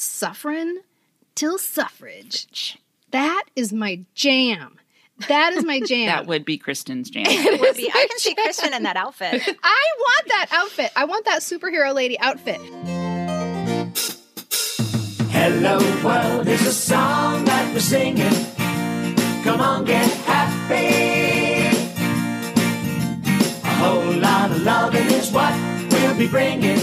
suffering till suffrage. That is my jam. That is my jam. That would be Kristen's jam. It would be. I can see Kristen in that outfit. I want that outfit. I want that superhero lady outfit. Hello world is a song that we're singing. Come on, get happy. A whole lot of loving is what we'll be bringing.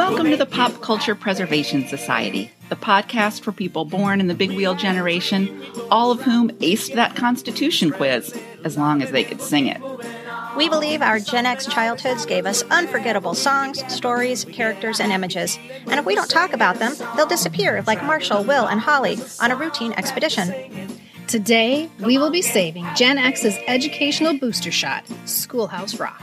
Welcome to the Pop Culture Preservation Society, the podcast for people born in the big wheel generation, all of whom aced that Constitution quiz, as long as they could sing it. We believe our Gen X childhoods gave us unforgettable songs, stories, characters, and images. And if we don't talk about them, they'll disappear like Marshall, Will, and Holly on a routine expedition. Today, we will be saving Gen X's educational booster shot, Schoolhouse Rock.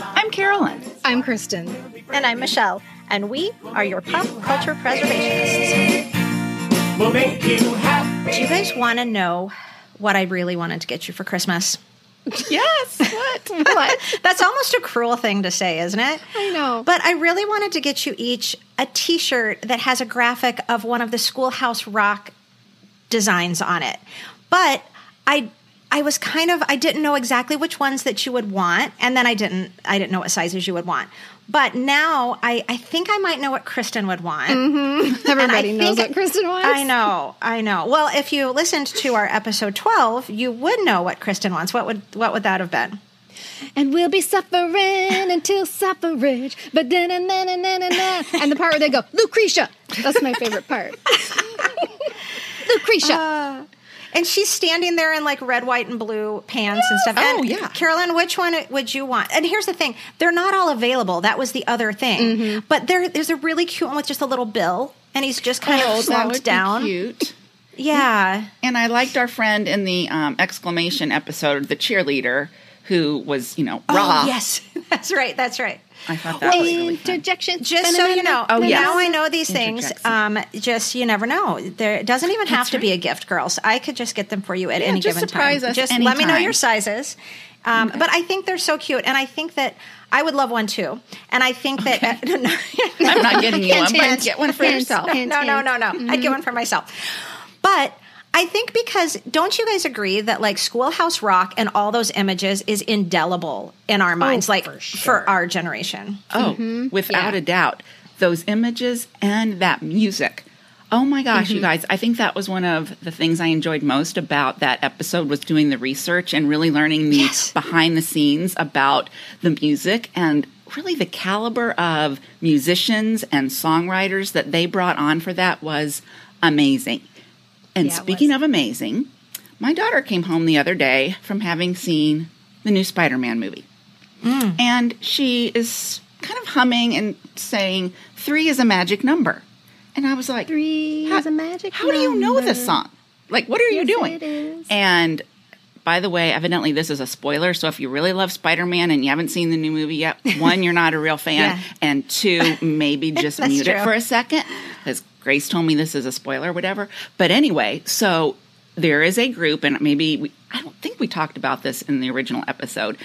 I'm Carolyn. I'm Kristen. And I'm Michelle, and we are your pop culture preservationists. We'll make you happy. Do you guys want to know what I really wanted to get you for Christmas? Yes. What? What? That's almost a cruel thing to say, isn't it? I know. But I really wanted to get you each a t shirt that has a graphic of one of the Schoolhouse Rock designs on it. But I. I was kind of I didn't know exactly which ones that you would want, and then I didn't I didn't know what sizes you would want. But now I, I think I might know what Kristen would want. Mm-hmm. Everybody knows what Kristen wants. I know, I know. Well, if you listened to our episode twelve, you would know what Kristen wants. What would what would that have been? And we'll be suffering until suffrage. But then and then and then and then. And the part where they go, Lucretia. That's my favorite part. Lucretia. Uh, And she's standing there in like red, white, and blue pants and stuff. Oh, And yeah. Carolyn, which one would you want? And here's the thing: they're not all available. That was the other thing. But there, there's a really cute one with just a little bill, and he's just kind Oh, of slumped down. cute. Yeah, And I liked our friend in the um, exclamation episode, the cheerleader, who was, you know, raw. Oh, yes, that's right. That's right. I thought that was really fun. Interjection. Just so you know, Oh, yes. now I know these things. Um, just you never know. There it doesn't even have to be a gift, girls. I could just get them for you at Yeah, any just given surprise time. us just let me know your sizes. Um, But I think they're so cute, and I think that I would love one too. And I think that I'm not getting you Hint, one, but hint. get one for Hint. yourself. no, Hint, no, no, hint. no, no. I'd get one for myself. But I think because don't you guys agree that like Schoolhouse Rock and all those images is indelible in our oh, minds, like for for, our generation. Oh, mm-hmm. without Yeah. a doubt. Those images and that music. Oh my gosh, you mm-hmm. guys, I think that was one of the things I enjoyed most about that episode was doing the research and really learning the Yes. behind the scenes about the music and really the caliber of musicians and songwriters that they brought on for that was amazing. And Yeah, speaking of amazing, my daughter came home the other day from having seen the new Spider-Man movie. Mm. And she is kind of humming and saying, three is a magic number. And I was like, Three is a magic number. How do you know this song? Like, what are you doing? And by the way, evidently this is a spoiler. So if you really love Spider Man and you haven't seen the new movie yet, one, you're not a real fan. Yeah. And two, maybe just mute it for a second because Grace told me this is a spoiler, whatever. But anyway, so there is a group, and maybe we, I don't think we talked about this in the original episode.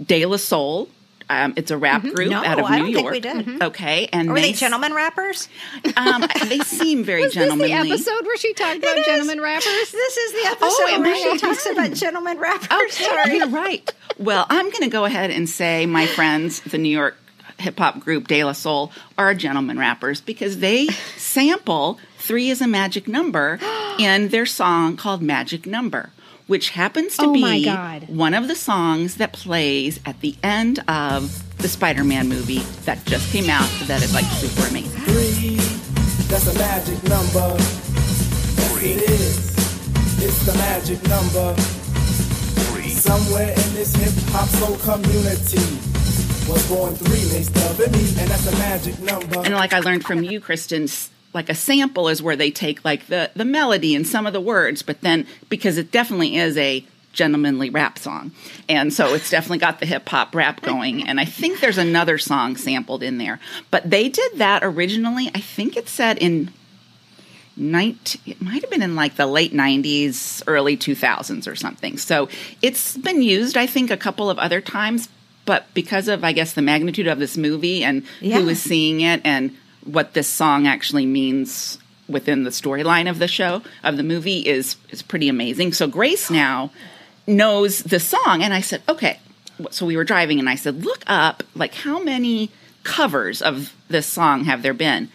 De La Soul. Um, it's a rap group Mm-hmm. No, out of New York. we did. Mhm. Okay, and Were they s- gentlemen rappers? Um, they seem very Was this gentlemanly. the episode where she talked about It is. gentlemen rappers? This is the episode Oh, where I she talks about gentlemen rappers. Oh, Sorry. you're right. Well, I'm going to go ahead and say my friends, the New York hip hop group De La Soul, are gentlemen rappers because they sample three is a magic number in their song called Magic Number, which happens to Oh be my God. one of the songs that plays at the end of the Spider Man movie that just came out that is like super amazing. Three, that's a magic number. Yes, it is. It's the magic number. Somewhere in this hip hop soul community was born three, they stub me, and that's a magic number. and like I learned from you, Kristen, like a sample is where they take like the the melody and some of the words, but then because it definitely is a gentlemanly rap song, and so it's definitely got the hip hop rap going. And I think there's another song sampled in there, but they did that originally. I think it said in. 19, it might have been in like the late 90s, early 2000s or something. So it's been used, I think, a couple of other times, but because of, I guess, the magnitude of this movie and Yeah. who was seeing it and what this song actually means within the storyline of the show of the movie is is pretty amazing. So Grace now knows the song, and I said, okay. So we were driving, and I said, look up like how many covers of this song have there been.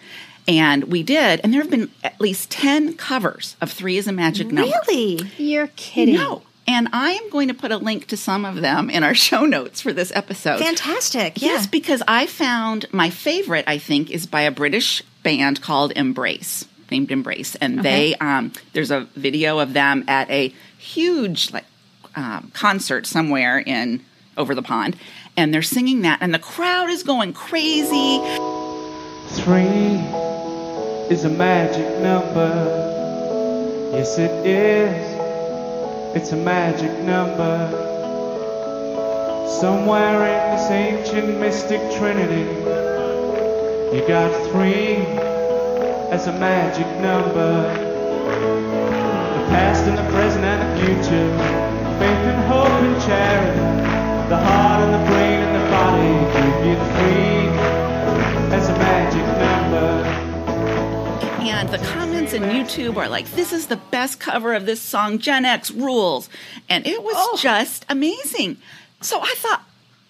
And we did, and there have been at least 10 covers of Three is a Magic Number. Really? You're kidding. No. And I am going to put a link to some of them in our show notes for this episode. Fantastic. Yeah. Yes, because I found my favorite, I think, is by a British band called Embrace, named Embrace. And they, um, there's a video of them at a huge like um, concert somewhere in over the pond. And they're singing that, and the crowd is going crazy. Three is a magic number. Yes, it is. It's a magic number. Somewhere in this ancient mystic trinity, you got three as a magic number. The past and the present and the future, faith and hope and charity, the heart and the brain and the body give you three And the comments in YouTube are like, this is the best cover of this song, Gen X rules. And it was just amazing. So I thought,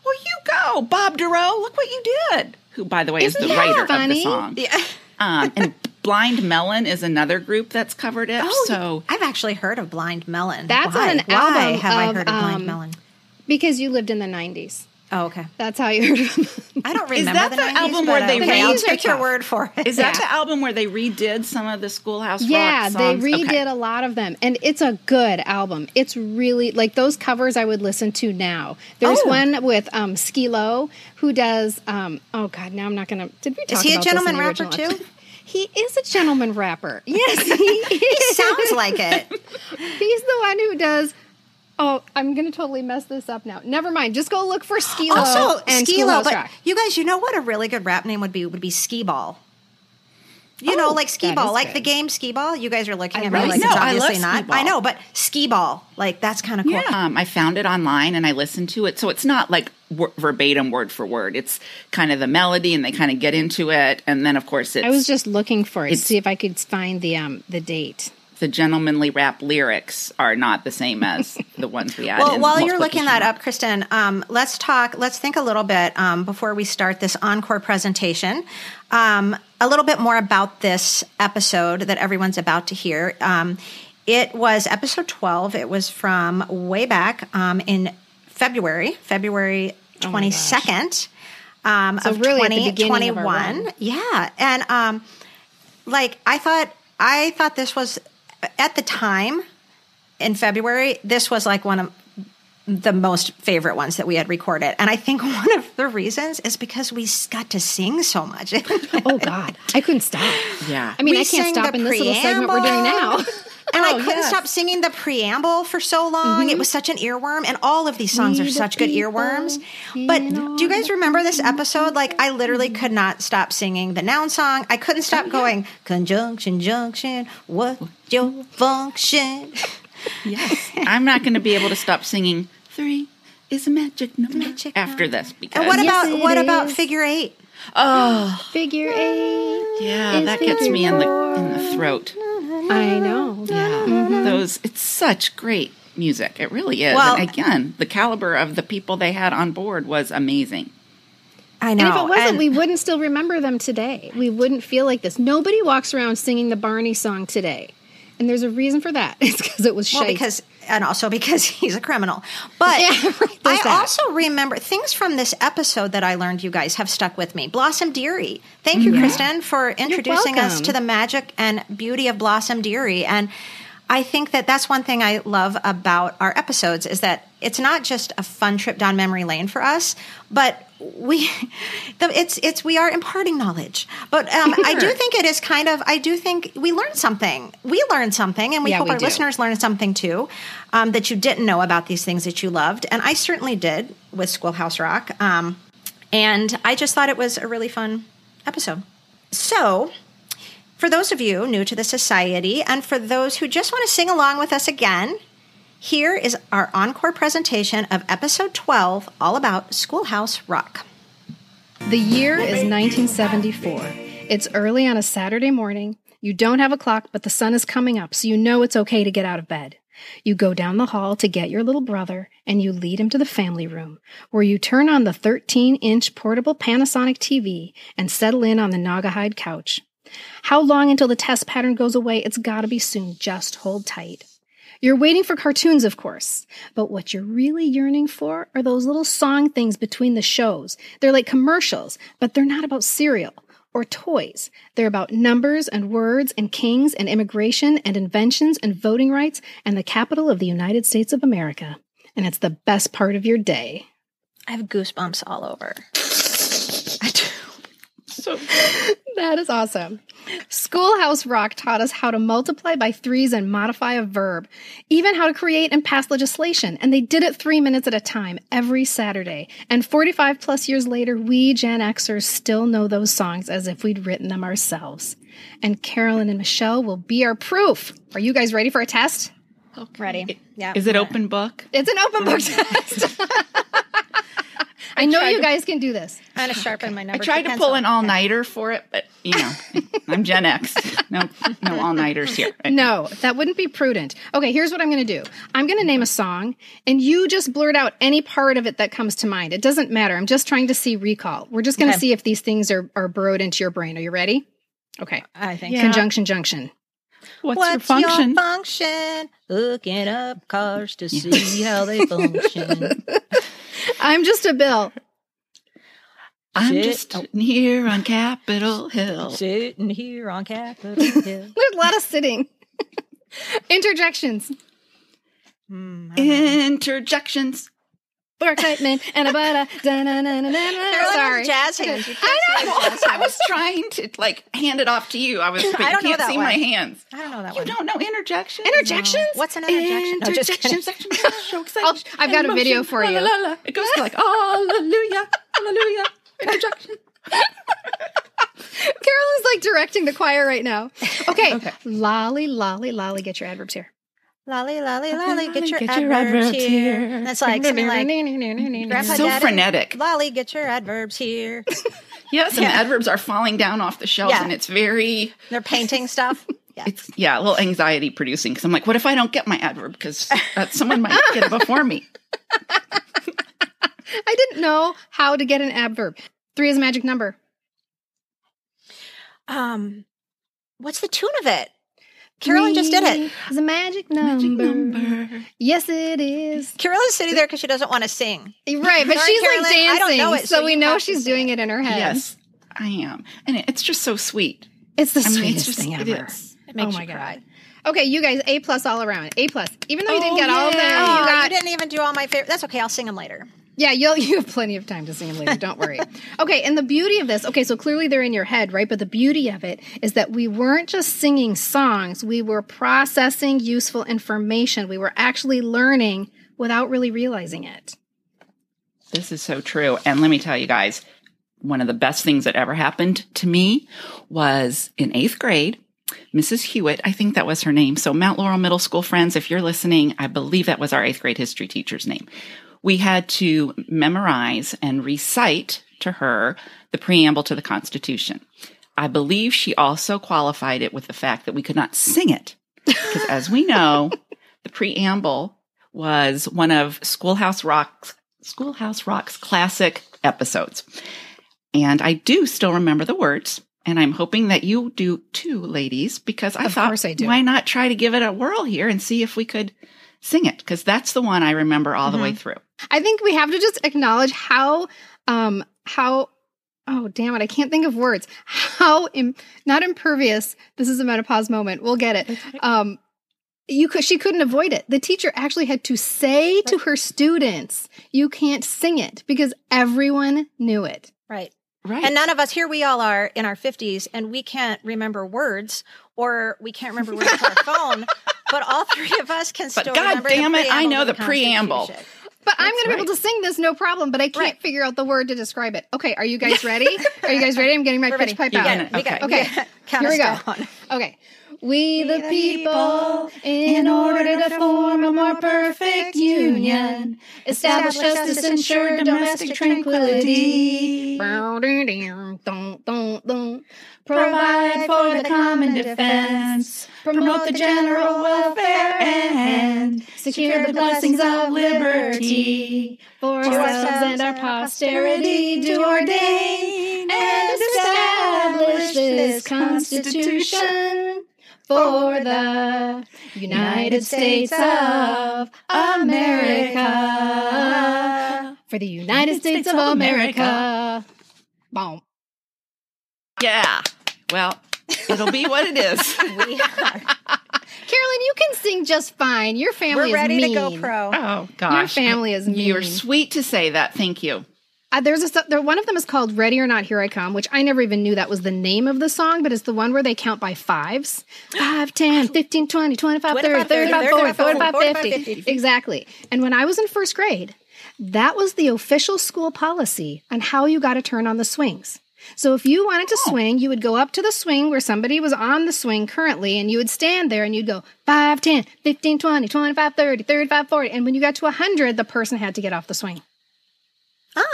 well, you go, Bob Dorough, look what you did. Who, by the way, is Isn't the that writer of the funny? song. Yeah. Um, and Blind Melon is another group that's covered it. Oh, so I've actually heard of Blind Melon. That's Why? on an Why album have I heard of Blind um, Melon? Because you lived in the 90s. Oh, okay. That's how you heard of them. I don't remember. Is that the, the 90s, album where they okay, I'll take your word for it. is that Yeah. the album where they redid some of the Schoolhouse Yeah, Rock they songs? redid Okay. a lot of them, and it's a good album. It's really like those covers I would listen to now. There's Oh. one with um, Skee-Lo who does. Um, oh God, now I'm not gonna. Did we talk? Is he a about this in gentleman rapper too? He is a gentleman rapper. Yes, he is. Sounds like it. He's the one who does. Oh, I'm gonna totally mess this up now. Never mind. Just go look for Skee-Lo Also, and Skee-Lo, but Rock. you guys, you know what a really good rap name would be? Would be Skee Ball. You know, Oh, like skee ball, like good. the game skee ball. You guys are looking I at me love like skee it's ball. I love obviously skee not. ball. I know, but skee ball, like that's kind of cool. Yeah, um, I found it online and I listened to it. So it's not like wor- verbatim word for word. It's kind of the melody and they kind of get into it. And then, of course, it's I was just looking for it to see if I could find the um the date. The gentlemanly rap lyrics are not the same as the ones we had. Well, in while you're looking that up, Kristen, um, let's talk. Let's think a little bit um, before we start this encore presentation. Um, a little bit more about this episode that everyone's about to hear. Um, it was episode 12. It was from way back um, in February, February Oh 22nd um, So of really at the beginning of our 2021. run. Yeah, and um, like I thought, I thought this was at the time in February, this was like one of the most favorite ones that we had recorded. And I think one of the reasons is because we got to sing so much. Oh God, I couldn't stop. Yeah. I mean, We I can't stop the in this little segment we're doing now. preamble. And I Oh, couldn't yes. stop singing the preamble for so long. It mm-hmm. was such an earworm, and all of these songs We are the such good earworms. But do you guys remember this episode? Like, I literally could not stop singing the noun song. I couldn't stop oh, going conjunction, junction. What's your function? yes, I'm not going to be able to stop singing three is a magic number Magic after number. this because And what Yes, about it what about figure eight? Oh, Figure eight. yeah, that gets me in the in the throat. I know. Yeah, mm-hmm. those it's such great music. It really is. Well- and again, the caliber of the people they had on board was amazing. I know. And if it wasn't, and- we wouldn't still remember them today. We wouldn't feel like this. Nobody walks around singing the Barney song today. And there's a reason for that. It's because it was Well, because and also because he's a criminal. But Yeah, I that. also remember things from this episode that I learned. You guys have stuck with me. Blossom Dearie. Thank you, Kristen, for introducing us to the magic and beauty of Blossom Dearie. And I think that that's one thing I love about our episodes is that it's not just a fun trip down memory lane for us, but we it's it's we are imparting knowledge. But um, i do think it is kind of i do think we learned something. We learned something and we Yeah, hope we our do. listeners learned something too um, that you didn't know about these things that you loved. And i certainly did with schoolhouse rock um, and i just thought it was a really fun episode. So for those of you new to the society and for those who just want to sing along with us again here is our encore presentation of episode 12 all about schoolhouse rock The year is 1974. It's early on a Saturday morning. You don't have a clock, but the sun is coming up, so you know it's okay to get out of bed. You go down the hall to get your little brother and you lead him to the family room, where you turn on the 13 inch portable Panasonic TV and settle in on the Naugahyde couch. How long until the test pattern goes away? It's gotta be soon. Just hold tight. You're waiting for cartoons, of course, but what you're really yearning for are those little song things between the shows. They're like commercials, but they're not about cereal or toys. They're about numbers and words and kings and immigration and inventions and voting rights and the capital of the United States of America. And it's the best part of your day. I have goosebumps all over. I do. So That is awesome. Schoolhouse Rock taught us how to multiply by threes and modify a verb, even how to create and pass legislation. And they did it three minutes at a time every Saturday. And 45 plus years later, we Gen Xers still know those songs as if we'd written them ourselves. And Carolyn and Michelle will be our proof. Are you guys ready for a test? Ready? Yeah. is it open book? It's an open book test. I know you guys can do this. I'm gonna sharpen my I tried two to pull an all nighter for it, but you know, I'm Gen X. No, no all nighters here. No, that wouldn't be prudent. Okay, here's what I'm going to do. I'm going to name a song, and you just blurt out any part of it that comes to mind. It doesn't matter. I'm just trying to see recall. We're just going to Okay. see if these things are, are burrowed into your brain. Are you ready? Okay. I think. Yeah. Conjunction junction. What's, What's your function? function? Hooking up cars to see how they function. I'm just a bill. I'm Shit. just sitting here on Capitol Hill. Sitting here on Capitol Hill. There's a lot of sitting. Interjections. Hmm, Interjections. For excitement and a butter. Sorry. jazz hands. You I can't know. see the jazz I was trying to like hand it off to you. I was. But I you don't know can't that see one. my hands. I don't know that You one. don't know interjections? Interjections? What's an interjection? No. Interjections. I'll- I've got a video for you. La, la, la. It goes like hallelujah, hallelujah. Interjection. Carolyn's like directing the choir right now. Okay. Okay. Lolly, lolly, lolly. Get your adverbs here. Lolly, lolly, lolly, get your, Get adverbs, your adverbs here. here. That's like something like Grandpa So Daddy, frenetic. Lolly, get your adverbs here. Yes, and the adverbs are falling down off the shelves, Yeah. and it's very. They're painting stuff. Yeah. It's yeah, a little anxiety producing because I'm like, what if I don't get my adverb? Because someone might get it before me. I didn't know how to get an adverb. Three is a magic number. Um, what's the tune of it? Carolyn just did it. It's a magic number. Yes, it is. Carolyn's sitting there because she doesn't want to sing. Right, but she's Carolyn, like I dancing, don't know it, so, so we know she's doing it. it in her head. Yes, I am, and it- it's just so sweet. it's the I mean, sweetest it's just thing it ever. is. It makes Oh my you God. cry. Okay, you guys, A plus all around. A plus. Even though you didn't Oh, get all of them, yeah. Oh, you you, didn't even do all my favorite. That's okay. I'll sing them later. Yeah, you'll you have plenty of time to sing them later. Don't worry. okay, and the beauty of this, okay, so clearly they're in your head, right? But the beauty of it is that we weren't just singing songs; we were processing useful information. We were actually learning without really realizing it. This is so true. And let me tell you guys, one of the best things that ever happened to me was in eighth grade. Mrs. Hewitt, I think that was her name. So, Mount Laurel Middle School friends, if you're listening, I believe that was our eighth grade history teacher's name. We had to memorize and recite to her the preamble to the Constitution. I believe she also qualified it with the fact that we could not sing it. Because as we know, the preamble was one of Schoolhouse Rock's Schoolhouse Rock's classic episodes. And I do still remember the words. And I'm hoping that you do too, ladies, because I Of thought, I do. why not try to give it a whirl here and see if we could sing it? Because that's the one I remember all the mm-hmm. way through. I think we have to just acknowledge how um how oh damn it I can't think of words how Im- not impervious this is a menopause moment we'll get it um you could she couldn't avoid it the teacher actually had to say to her students you can't sing it because everyone knew it Right. Right. And none of us here, we all are in our 50s, and we can't remember words or we can't remember words on our phone. But all three of us can But still God remember damn the it, I know to the preamble. But I'm That's going to be able to sing this no problem but I can't Right. figure out the word to describe it okay are you guys ready are you guys ready I'm getting my We're pitch ready. pipe You're out Okay. Okay. Here we go. Okay. We the people, in order to form a more perfect union, establish justice, ensure domestic tranquility, provide for the common defense, promote the general welfare, and secure the blessings of liberty. For ourselves and our posterity do ordain and establish this Constitution for the United States of America. For the United States of America. Boom. Yeah. Well, it'll be what it is. We are. Carolyn, you can sing just fine. Your family is muted. We're ready to go pro. Oh gosh. Your family is mean. You're sweet to say that. Thank you. Uh, there's a there, one of them is called "Ready or Not, Here I Come," which I never even knew that was the name of the song, but it's the one where they count by fives 5, 10, 15, 20, 25, 30, 35, 40, 45, 45, 50. 50. Exactly. And when I was in first grade, that was the official school policy on how you got to turn on the swings. So if you wanted to swing, you would go up to the swing where somebody was on the swing currently, and you would stand there and you'd go 5, 10, 15, 20, 25, 30, 35, 40. And when you got to 100, the person had to get off the swing.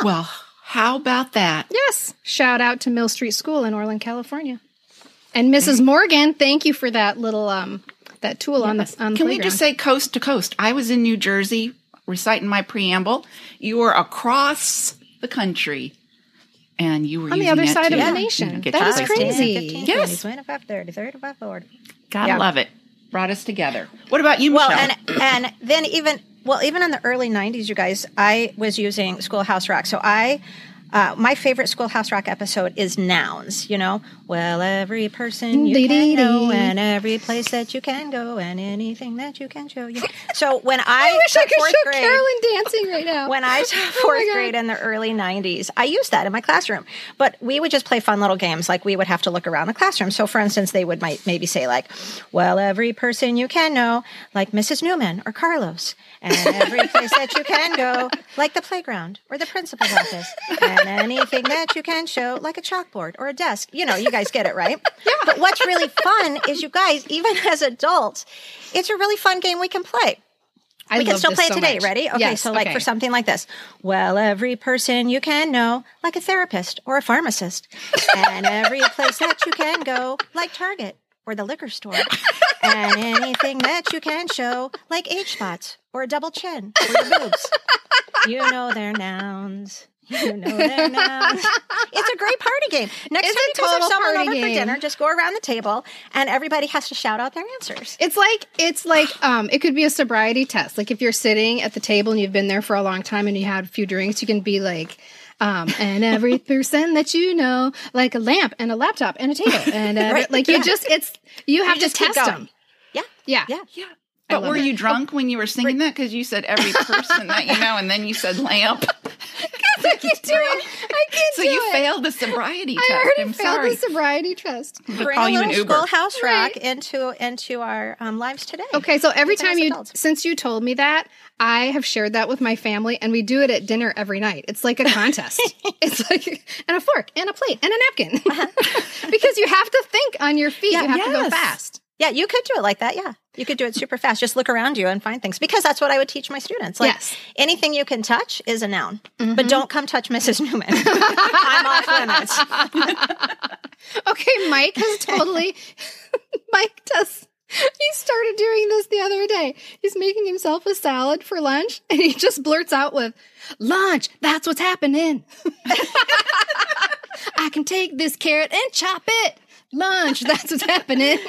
Well, how about that? Yes. Shout out to Mill Street School in Orland, California. And Mrs. Morgan, thank you for that little um that tool on the on the Can we just say coast to coast? I was in New Jersey reciting my preamble. You were across the country, and you were On the other it side to, of the you know, nation. get That your is place. crazy. 15, Yes. 20, 25, 30, 35, 40. Gotta Yeah. love it. Brought us together. What about you, Well, Michelle? and and then even well, even in the early '90s, you guys, I was using Schoolhouse Rock. So I, uh, my favorite Schoolhouse Rock episode is nouns. You know, well, every person you can know, and every place that you can go, and anything that you can show you. So when I, I wish I could fourth show grade, Carolyn dancing right now. when I taught Oh fourth grade in the early 90s, I used that in my classroom. But we would just play fun little games. Like we would have to look around the classroom. So, for instance, they would might maybe say, like, well, every person you can know, like Mrs. Newman or Carlos, and every place that you can go, like the playground or the principal's office, and anything that you can show, like a chalkboard or a desk. You know, you guys get it, right? Yeah. But what's really fun is you guys, even as adults, it's a really fun game we can play I we can still play it so today. much. Ready? Okay, Yes, so like okay. for something like this. Well, every person you can know, like a therapist or a pharmacist, and every place that you can go, like Target or the liquor store, and anything that you can show, like age spots or a double chin or your boobs. You know their nouns. You know their nouns. It's a great party game. Next It's time a you guys have total someone party over for dinner, just go around the table and everybody has to shout out their answers. It's like it's like um it could be a sobriety test. Like if you're sitting at the table and you've been there for a long time and you had a few drinks, you can be like um and every person that you know, like a lamp and a laptop and a table and uh, Right, like you yeah. just it's you have just to keep test them. Yeah. Yeah. Yeah. yeah. But were it. you drunk when you were singing that? Because you said every person that you know, and then you said lamp. I can't do it. I can't So do you it. failed the sobriety I test. already I'm failed sorry. the sobriety test. bring call a you an little Uber. schoolhouse rock Right. into into our um, lives today. Okay, so every time you adults. since you told me that, I have shared that with my family and we do it at dinner every night. It's like a contest. it's like and a fork and a plate and a napkin. because you have to think on your feet. Yeah, you have to go fast. Yeah, you could do it like that. Yeah, you could do it super fast. Just look around you and find things because that's what I would teach my students. Like Yes. anything you can touch is a noun, but mm-hmm. don't come touch Mrs. Newman. I'm off limits. Okay, Mike has totally Mike does he started doing this the other day. He's making himself a salad for lunch and he just blurts out with lunch, that's what's happening. I can take this carrot and chop it. Lunch, that's what's happening.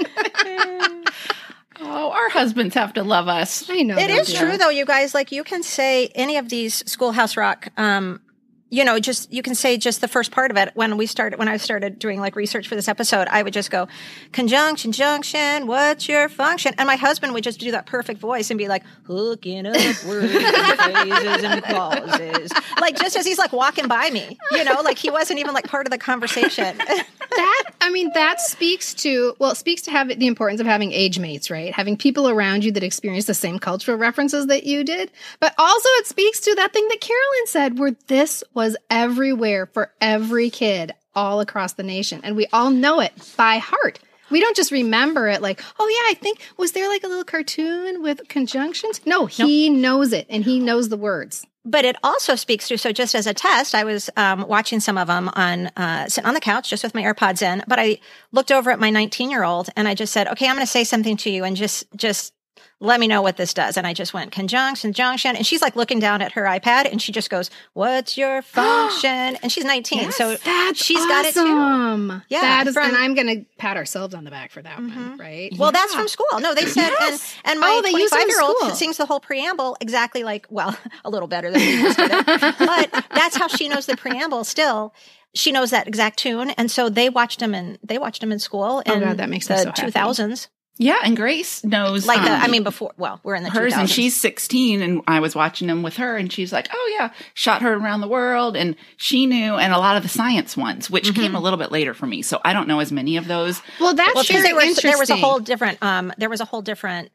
Our husbands have to love us. I know. It is do. true though, you guys. Like you can say any of these Schoolhouse Rock. Um, you know, just you can say just the first part of it. When we started, when I started doing like research for this episode, I would just go conjunction, junction. What's your function? And my husband would just do that perfect voice and be like hooking up words, phrases, and clauses, like just as he's like walking by me. You know, like he wasn't even like part of the conversation. that I mean that speaks to well, it speaks to have the importance of having age mates, right? Having people around you that experience the same cultural references that you did. But also it speaks to that thing that Carolyn said where this was everywhere for every kid all across the nation. And we all know it by heart. We don't just remember it like, oh yeah, I think was there like a little cartoon with conjunctions? No, he knows it and he knows the words. but it also speaks to so just as a test i was um, watching some of them on uh, sitting on the couch just with my airpods in but i looked over at my 19 year old and i just said okay i'm going to say something to you and just just let me know what this does and i just went conjunction junction and she's like looking down at her ipad and she just goes what's your function and she's 19 so That's she's got it too. Yeah, that is, from- and I'm gonna pat ourselves on the back for that one, mm-hmm. right? Well, that's from school. No, they said, Yes. and, and my Oh, they use it in 25 year old sings the whole preamble exactly like, well, a little better than we used to. do. but that's how she knows the preamble still. She knows that exact tune. And so they watched him in, they watched him in school Oh, God, that makes me the so happy. 2000s. Yeah, and Grace knows. Like the, um, I mean, before, well, we're in the hers 2000s. and she's 16 and i was watching them with her and she's like oh yeah shot her around the world and she knew and a lot of the science ones which came a little bit later for me so i don't know as many of those well, that's well, 'cause very there was, interesting. there was a whole different, um, there was a whole different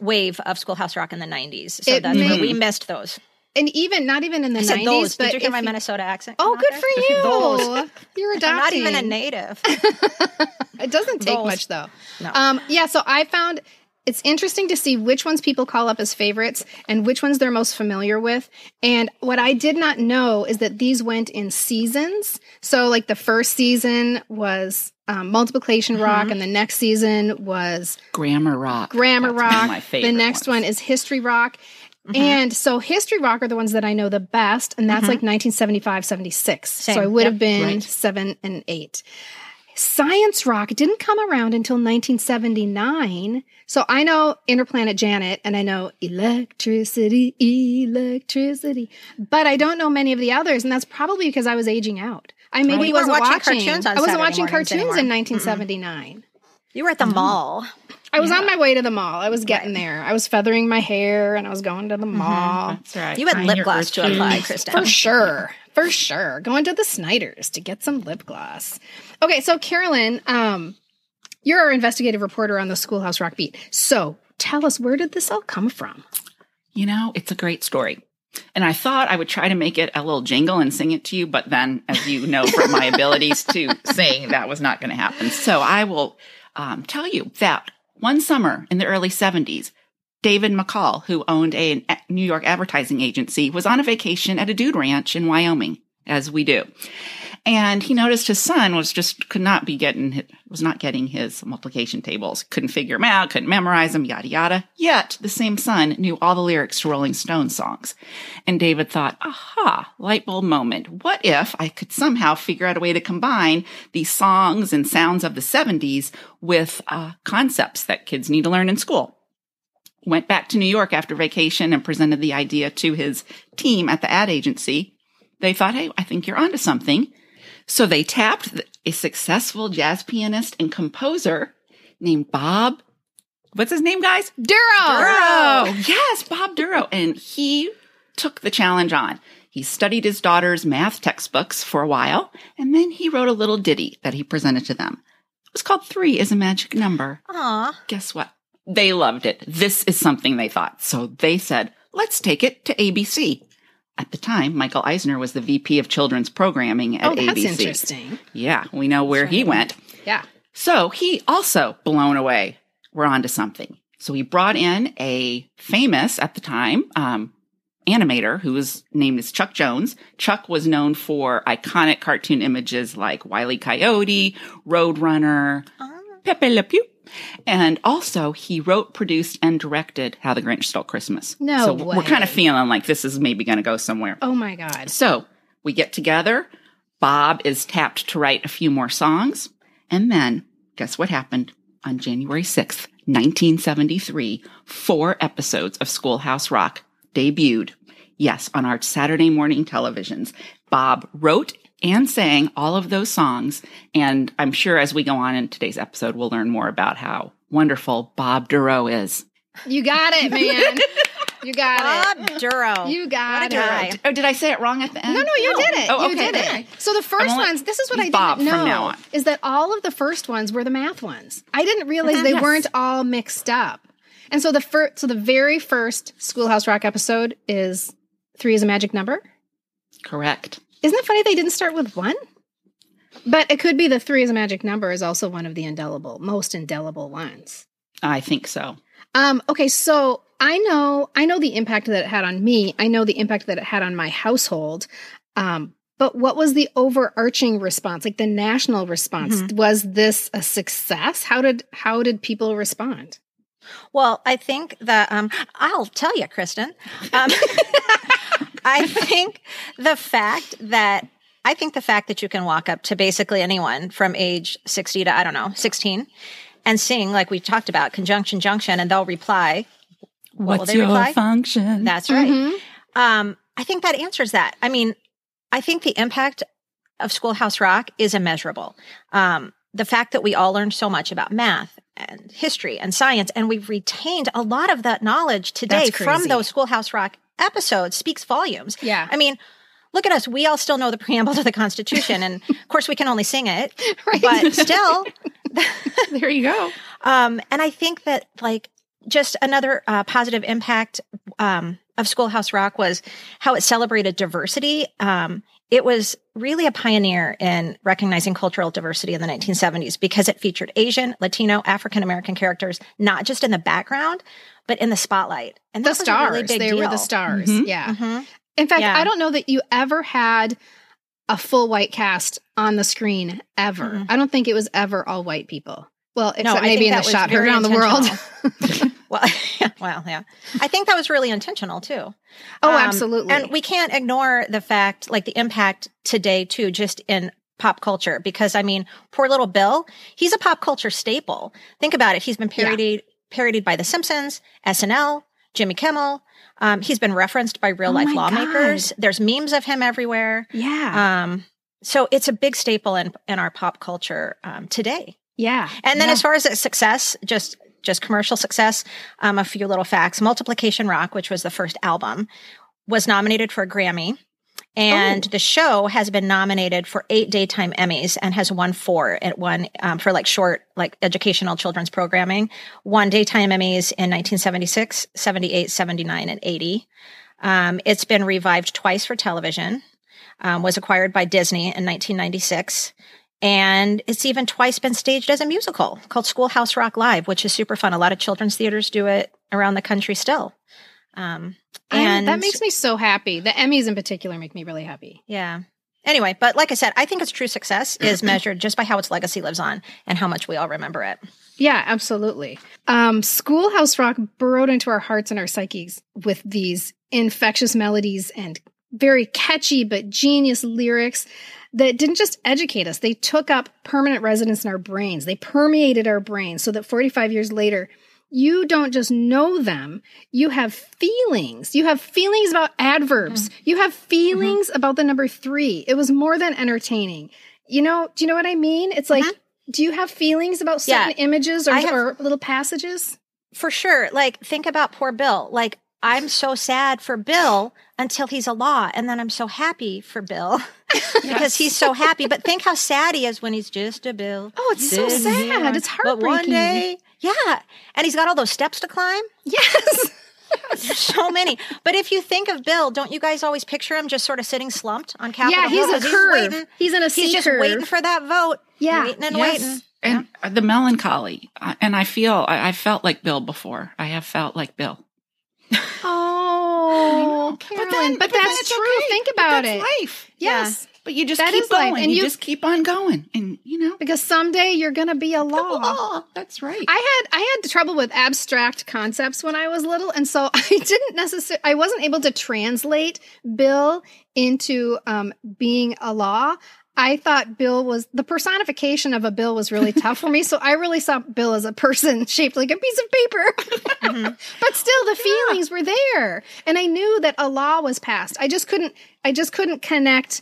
wave of Schoolhouse Rock in the 90s. So It that's where may- we missed those. And even not even in the I said 90s, but Did you hear my Minnesota accent? Oh, good there? for you. Those. You're I'm not even a native. It doesn't take Those. much though. No. Um, yeah, so I found it's interesting to see which ones people call up as favorites and which ones they're most familiar with. And what I did not know is that these went in seasons. So, like the first season was um, multiplication rock, and the next season was grammar rock grammar That's one of rock. my favorite the next ones. one is history rock. Mm-hmm. And so history rock are the ones that I know the best, and that's mm-hmm. like 1975, 76. So I would Yep. have been Right. seven and eight. Science rock didn't come around until 1979. So I know Interplanet Janet and I know electricity, electricity, but I don't know many of the others. And that's probably because I was aging out. I maybe weren't wasn't watching watching, cartoons on I wasn't Saturday watching cartoons anymore. Mm-hmm. in 1979. You were at the mall. I was on my way to the mall. I was getting there. I was feathering my hair and I was going to the mall. that's right You had Find lip gloss to virtue. apply, Kristen. For sure. For sure. Going to the Snyders to get some lip gloss. Okay, so Carolyn, um, you're our investigative reporter on the Schoolhouse Rock Beat. So tell us, where did this all come from? You know, it's a great story. And I thought I would try to make it a little jingle and sing it to you, but then, as you know from my abilities to sing, that was not going to happen. So I will um, tell you that one summer in the early 70s, David McCall, who owned a a New York advertising agency, was on a vacation at a dude ranch in Wyoming, as we do. And he noticed his son was just could not be getting was not getting his multiplication tables, couldn't figure them out, couldn't memorize them, yada yada. Yet the same son knew all the lyrics to Rolling stone songs. And David thought, aha, light bulb moment. What if I could somehow figure out a way to combine these songs and sounds of the 70s with uh, concepts that kids need to learn in school? Went back to New York after vacation and presented the idea to his team at the ad agency. They thought, hey, I think you're onto something. So they tapped a successful jazz pianist and composer named Bob. What's his name, guys? Dorough. Dorough. Yes, Bob Dorough. And he took the challenge on. He studied his daughter's math textbooks for a while, and then he wrote a little ditty that he presented to them. It was called Three is a Magic Number. Aw. Guess what? They loved it. This is something they thought. So they said, let's take it to ABC. At the time, Michael Eisner was the VP of Children's Programming at Oh, that's ABC. interesting. Yeah, we know where he went. Yeah. So he also blown away. We're on to something. So he brought in a famous at the time um, animator who was named as Chuck Jones. Chuck was known for iconic cartoon images like Wile E. Coyote, Roadrunner, Pepe Le Pew. And also, he wrote, produced, and directed How the Grinch Stole Christmas. No so we're kind of feeling like this is maybe going to go somewhere. Oh my God. So we get together. Bob is tapped to write a few more songs. And then guess what happened on January 6th, 1973? Four episodes of Schoolhouse Rock debuted. Yes, on our Saturday morning televisions. Bob wrote and sang all of those songs. And I'm sure as we go on in today's episode, we'll learn more about how wonderful Bob Dorough is. You got it, man. you got Bob Dorough. it. You got What a it. guy. Oh, oh, did I say it wrong at the end? No, no, you oh. did it. Oh, you okay, did okay. it. So the 1st only- ones, this is what I Bob didn't from know, now on. is that all of the first ones were the math ones. I didn't realize they Yes. weren't all mixed up. And so the first, so the very first Schoolhouse Rock episode is three is a magic number. Correct. Isn't it funny they didn't start with one? But it could be the three as a magic number is also one of the indelible, most indelible ones. I think so. Um, okay, so I know I know the impact that it had on me. I know the impact that it had on my household. Um, but what was the overarching response, like the national response? Was this a success? How did how did people respond? Well, I think that um, I'll tell you, Kristen. Um, I think the fact that I think the fact that you can walk up to basically anyone from age sixty to I don't know sixteen and sing like we talked about conjunction junction, and they'll reply. What will they reply? function? That's right. Mhm. Um, I think that answers that. I mean, I think the impact of Schoolhouse Rock is immeasurable. Um, the fact that we all learned so much about math and history and science, and we've retained a lot of that knowledge today from those Schoolhouse Rock episodes speaks volumes. Yeah. I mean, look at us. We all still know the preamble to the Constitution, and of course, we can only sing it, but still, there you go. um, and I think that like just another uh, positive impact um, of Schoolhouse Rock was how it celebrated diversity. Um, it was really a pioneer in recognizing cultural diversity in the 1970s because it featured Asian, Latino, African American characters, not just in the background, but in the spotlight. And The that was a stars. really big they were the deal. stars. Mhm. Yeah. Mhm. In fact, Yeah. I don't know that you ever had a full white cast on the screen ever. Mm-mm. I don't think it was ever all white people. Well, except No, maybe in the that was shot heard around the world. well, yeah, well, yeah. I think that was really intentional too. Oh, Um, absolutely. And we can't ignore the fact, like the impact today too, just in pop culture, because I mean, poor little Bill, he's a pop culture staple. Think about it. He's been Yeah. parodied, parodied by The Simpsons, SNL, Jimmy Kimmel. Um, he's been referenced by real Oh life lawmakers. There's memes of him everywhere. yeah. Um, so it's a big staple in, in our pop culture um, today. yeah. And then Yeah. as far as success, just just commercial success, um, a few little facts. Multiplication Rock, which was the first album, was nominated for a Grammy. And Oh. the show has been nominated for eight daytime Emmys and has won four. It won um, for like short, like educational children's programming. Won daytime Emmys in 1976, 78, 79, and 80. Um, it's been revived twice for television. Um, was acquired by Disney in 1996. And it's even twice been staged as a musical called Schoolhouse Rock Live, which is super fun. A lot of children's theaters do it around the country still. Um, and that makes me so happy. The Emmys in particular make me really happy. yeah. Anyway, but like I said, I think its true success is measured just by how its legacy lives on and how much we all remember it. Yeah, absolutely. Um, Schoolhouse Rock burrowed into our hearts and our psyches with these infectious melodies and very catchy but genius lyrics that didn't just educate us, they took up permanent residence in our brains. They permeated our brains so that 45 years later, you don't just know them, you have feelings. You have feelings about adverbs. Mm. You have feelings mm-hmm. about the number three. It was more than entertaining. You know, do you know what I mean? It's like, mm-hmm. do you have feelings about Yeah. certain images or, have- or little passages? For sure. Like, think about poor Bill. Like, I'm so sad for Bill until he's a law. And then I'm so happy for Bill because he's so happy. But think how sad he is when he's just a Bill. Oh, it's so sad. here. It's heartbreaking. But one day, yeah. And he's got all those steps to climb. Yes. There's so many. But if you think of Bill, don't you guys always picture him just sort of sitting slumped on Capitol yeah, Hill? he's a 'Cause curve. waiting. He's in a C He's just curve. waiting for that vote. Yeah. Waiting and Yes. waiting. And the melancholy. And I feel, I, I felt like Bill before. I have felt like Bill. Oh, but, then that's it's true. okay. Think But about that's it. life. Yes, But you just That keep life. going. And you, you- just keep on going. And, you know, because someday you're going to be a law. oh, that's right. I had I had trouble with abstract concepts when I was little, and so I didn't necessarily I wasn't able to translate Bill into um, being a law. I thought Bill was the personification of a bill was really tough for me, so I really saw Bill as a person shaped like a piece of paper. but still, the feelings were there, and I knew that a law was passed. I just couldn't I just couldn't connect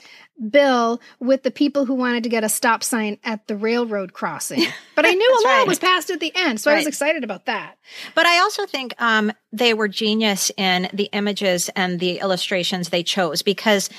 Bill with the people who wanted to get a stop sign at the railroad crossing. But I knew a law right. was passed at the end, so I was excited about that. But I also think um, they were genius in the images and the illustrations they chose because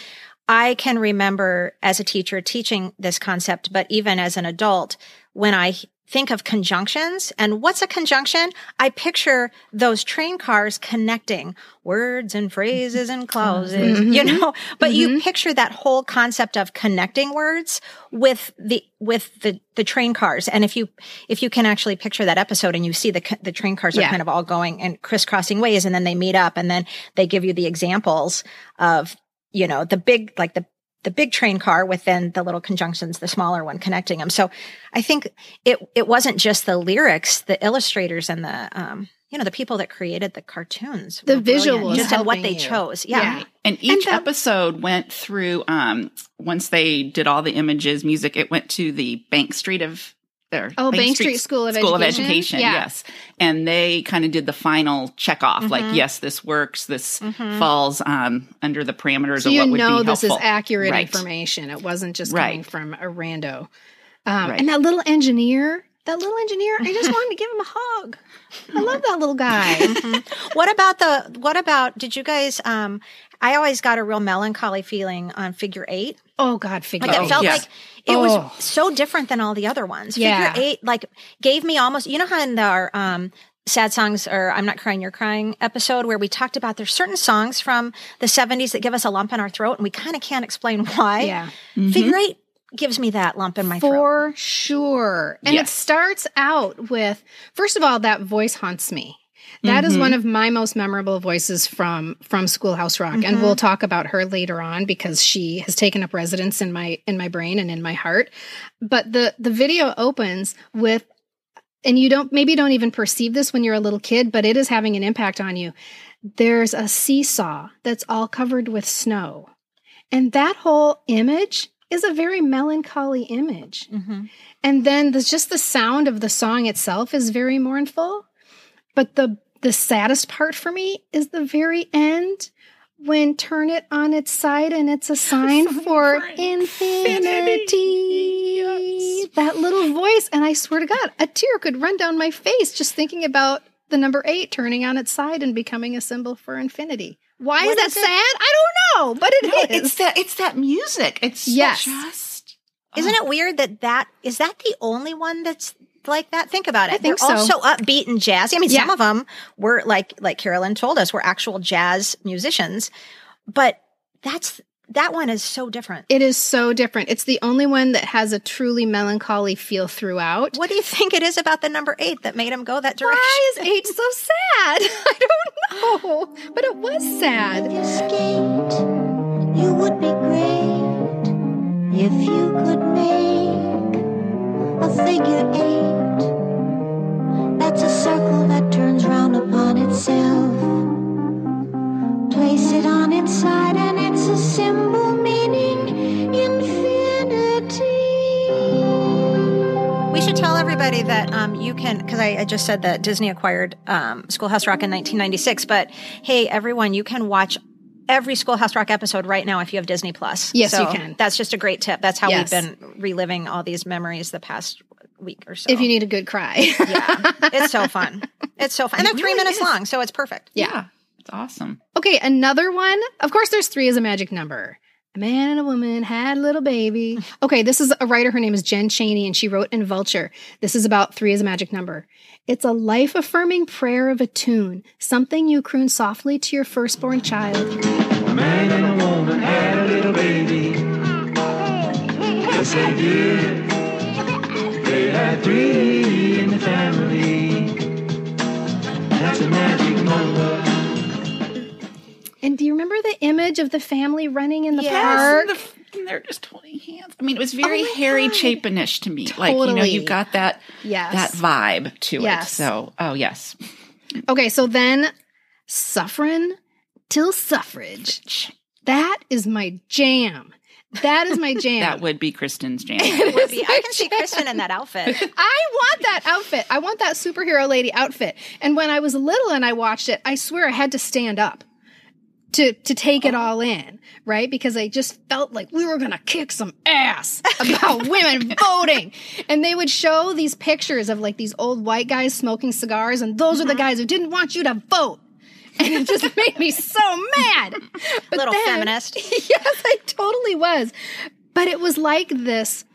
I can remember as a teacher teaching this concept, but even as an adult, when I think of conjunctions and what's a conjunction? I picture those train cars connecting words and phrases and clauses, mm-hmm. you mm-hmm. know, but you mm-hmm. picture that whole concept of connecting words with the, with the, the train cars. And if you, if you can actually picture that episode and you see the, the train cars are Yeah. kind of all going and crisscrossing ways and then they meet up and then they give you the examples of, you know, the big, like the, the big train car within the little conjunctions, the smaller one connecting them. So I think it it wasn't just the lyrics, the illustrators and the um you know the people that created the cartoons, The were visuals just in what they you. chose. Yeah. Yeah. And each that- episode went through, um, once they did all the images, music, it went to the Bank Street of, or Oh, Bank Street School of School Education? of Education, Yeah. yes. And they kind of did the final check off, Mm-hmm. like, yes, this works, this falls um, under the parameters So of what would be helpful. You know this is accurate Right. information. It wasn't just Right. coming from a rando. Um, Right. And that little engineer, that little engineer, I just wanted to give him a hug. I love that little guy. What about the what about did you guys um I always got a real melancholy feeling on figure eight. Oh God, figure Like it eight. felt yeah. like it Oh. was so different than all the other ones. Yeah. Figure eight like gave me almost you know how in our um sad songs or I'm not crying you're crying episode where we talked about there's certain songs from the 70s that give us a lump in our throat and we kind of can't explain why. Yeah. Figure eight gives me that lump in my throat. For sure. And it starts out with, first of all, that voice haunts me. That is Mm-hmm. one of my most memorable voices from from Schoolhouse Rock, and Mm-hmm. we'll talk about her later on because she has taken up residence in my in my brain and in my heart. But the the video opens with, and you don't maybe don't even perceive this when you're a little kid, but it is having an impact on you. There's a seesaw that's all covered with snow, and that whole image is a very melancholy image. And then there's just the sound of the song itself is very mournful. But the the saddest part for me is the very end when turn it on its side and it's a sign for infinity. That little voice. And I swear to God, a tear could run down my face just thinking about the number eight turning on its side and becoming a symbol for infinity. Why What is that is sad? I don't know, but it No, is. it's that it's that music. It's Yes. just Isn't it weird that that is that the only one that's like that? Think about it. I think They're all so. so upbeat and jazzy. I mean, some of them were like like Carolyn told us were actual jazz musicians, but that's that one is so different. It is so different. It's the only one that has a truly melancholy feel throughout. What do you think it is about the number eight that made him go that direction? Why is eight so sad? I don't know, but it was sad. If you skate, you would be great if you could make a figure eight. That's a circle that turns round upon itself. Place it on its side, and it's a symbol meaning infinity. We should tell everybody that um, you can, because I, just said that Disney acquired um, Schoolhouse Rock in 1996. But hey, everyone, you can watch every Schoolhouse Rock episode right now if you have Disney Plus. Yes, So you can. That's just a great tip. That's how Yes. we've been reliving all these memories the past week or so. If you need a good cry. yeah, it's so fun. It's so fun, and they're three really minutes is. long, so it's perfect. yeah, it's awesome. okay, another one. Of course, there's three as a magic number. A man and a woman had a little baby. Okay, this is a writer. Her name is Jen Chaney, and she wrote in Vulture. This is about three as a magic number. It's a life affirming prayer of a tune, something you croon softly to your firstborn child. A man and a woman had a little baby. Yes, they did. They had three in the family. That's a magic number. And do you remember the image of the family running in the Yes, park? and the- and they're just holding hands. I mean, it was oh very Harry Chapinish to me. Like you know, Totally. you got that Yes. that vibe to it. So, oh yes, Okay, so then suffering till suffrage. That is my jam. That is my jam. that would be Kristen's jam. Would be- I can see Kristen in that outfit. I want that outfit. I want that superhero lady outfit. And when I was little and I watched it, I swear I had to stand up to to take it all in, right? Because I just felt like we were going to kick some ass about women voting. And they would show these pictures of like these old white guys smoking cigars and those are the mm-hmm. guys who didn't want you to vote. And it just made me so mad. But Little then- feminist. yes, I totally was. But it was like this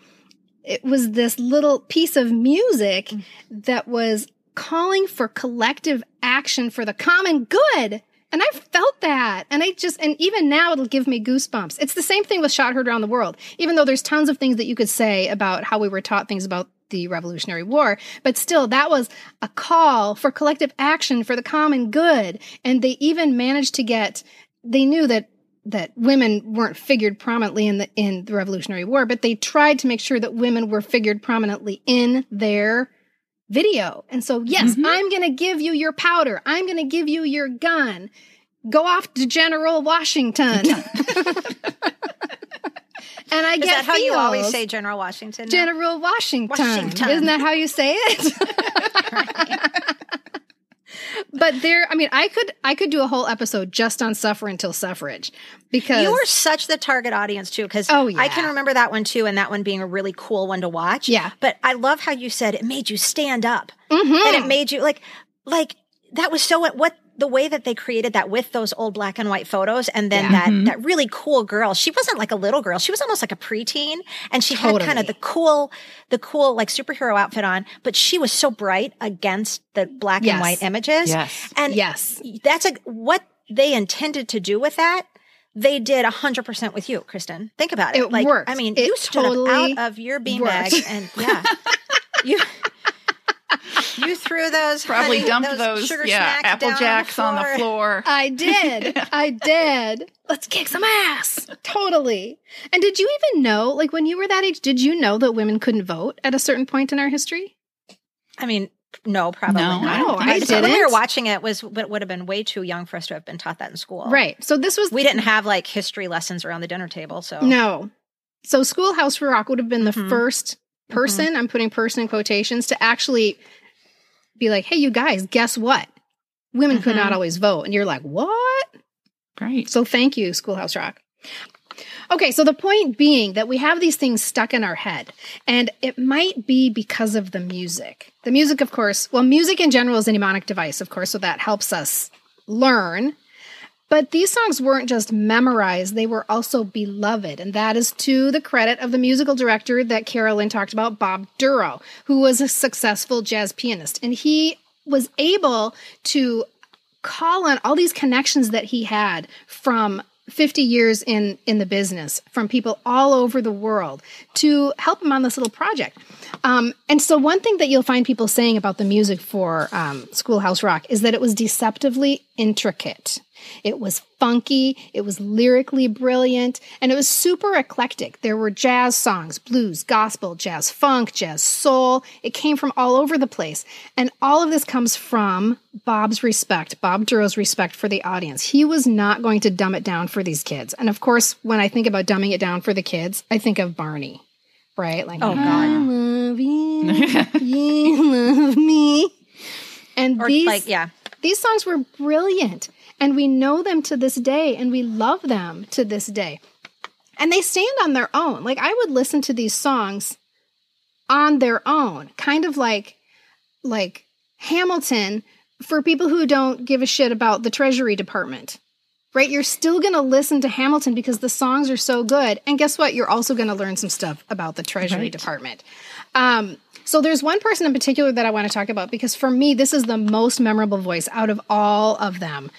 it was this little piece of music mm. that was calling for collective action for the common good. And I felt that. And I just, and even now it'll give me goosebumps. It's the same thing with Shot Heard Around the World, even though there's tons of things that you could say about how we were taught things about the Revolutionary War. But still, that was a call for collective action for the common good. And they even managed to get, they knew that that women weren't figured prominently in the in the Revolutionary War, but they tried to make sure that women were figured prominently in their video. And so, yes, mm-hmm. I'm going to give you your powder. I'm going to give you your gun. Go off to General Washington. and I Is get that how you always say General Washington? General Washington. Washington. Isn't that how you say it? but there, I mean, I could, I could do a whole episode just on suffer until suffrage because You were such the target audience too, because Oh, yeah. I can remember that one too, and that one being a really cool one to watch. Yeah. but I love how you said it made you stand up, Mhm. and it made you like, like that was so what the way that they created that with those old black and white photos, and then Yeah. that mm-hmm. that really cool girl. She wasn't like a little girl; she was almost like a preteen, and she had kind of the cool, the cool like superhero outfit on, but she was so bright against the black Yes. and white images. Yes. and yes. that's a what they intended to do with that. They did hundred percent with you, Kristen. Think about it. It like, worked. I mean, It you stood totally out of your beanbag, and yeah, you you threw those Probably honey, dumped those, sugar yeah, Apple down Jacks on the floor. I did. I did. Let's kick some ass. Totally. And did you even know, like when you were that age, did you know that women couldn't vote at a certain point in our history? I mean, no, probably No, not. I don't think I When we were watching it, was would would have been way too young for us to have been taught that in school. Right. So this was We didn't have like history lessons around the dinner table. So No. So Schoolhouse Rock would have been the Mhm. first person, I'm putting person in quotations, to actually be like, hey, you guys, guess what? Women could Mhm. not always vote. And you're like, what? Great. So thank you, Schoolhouse Rock. Okay, so the point being that we have these things stuck in our head, and it might be because of the music. The music, of course, well, music in general is a mnemonic device, of course, so that helps us learn. But these songs weren't just memorized, they were also beloved. And that is to the credit of the musical director that Carolyn talked about, Bob Dorough, who was a successful jazz pianist. And he was able to call on all these connections that he had from 50 years in in the business from people all over the world to help him on this little project um, and so one thing that you'll find people saying about the music for um, schoolhouse rock is that it was deceptively intricate it was funky it was lyrically brilliant and it was super eclectic. There were jazz songs blues gospel jazz funk jazz soul. It came from all over the place. And all of this comes from bob's respect bob Dorough's respect for the audience. He was not going to dumb it down for these kids. And of course when i think about dumbing it down for the kids i think of barney right? Like Oh, God. i love you you love me. And or these like yeah, these songs were brilliant and we know them to this day and we love them to this day. And they stand on their own. Like I would listen to these songs on their own, kind of like like Hamilton for people who don't give a shit about the Treasury Department. Right? You're still going to listen to Hamilton because the songs are so good. And guess what? You're also going to learn some stuff about the Treasury Right. Department. Um, so there's one person in particular that I want to talk about because for me, this is the most memorable voice out of all of them.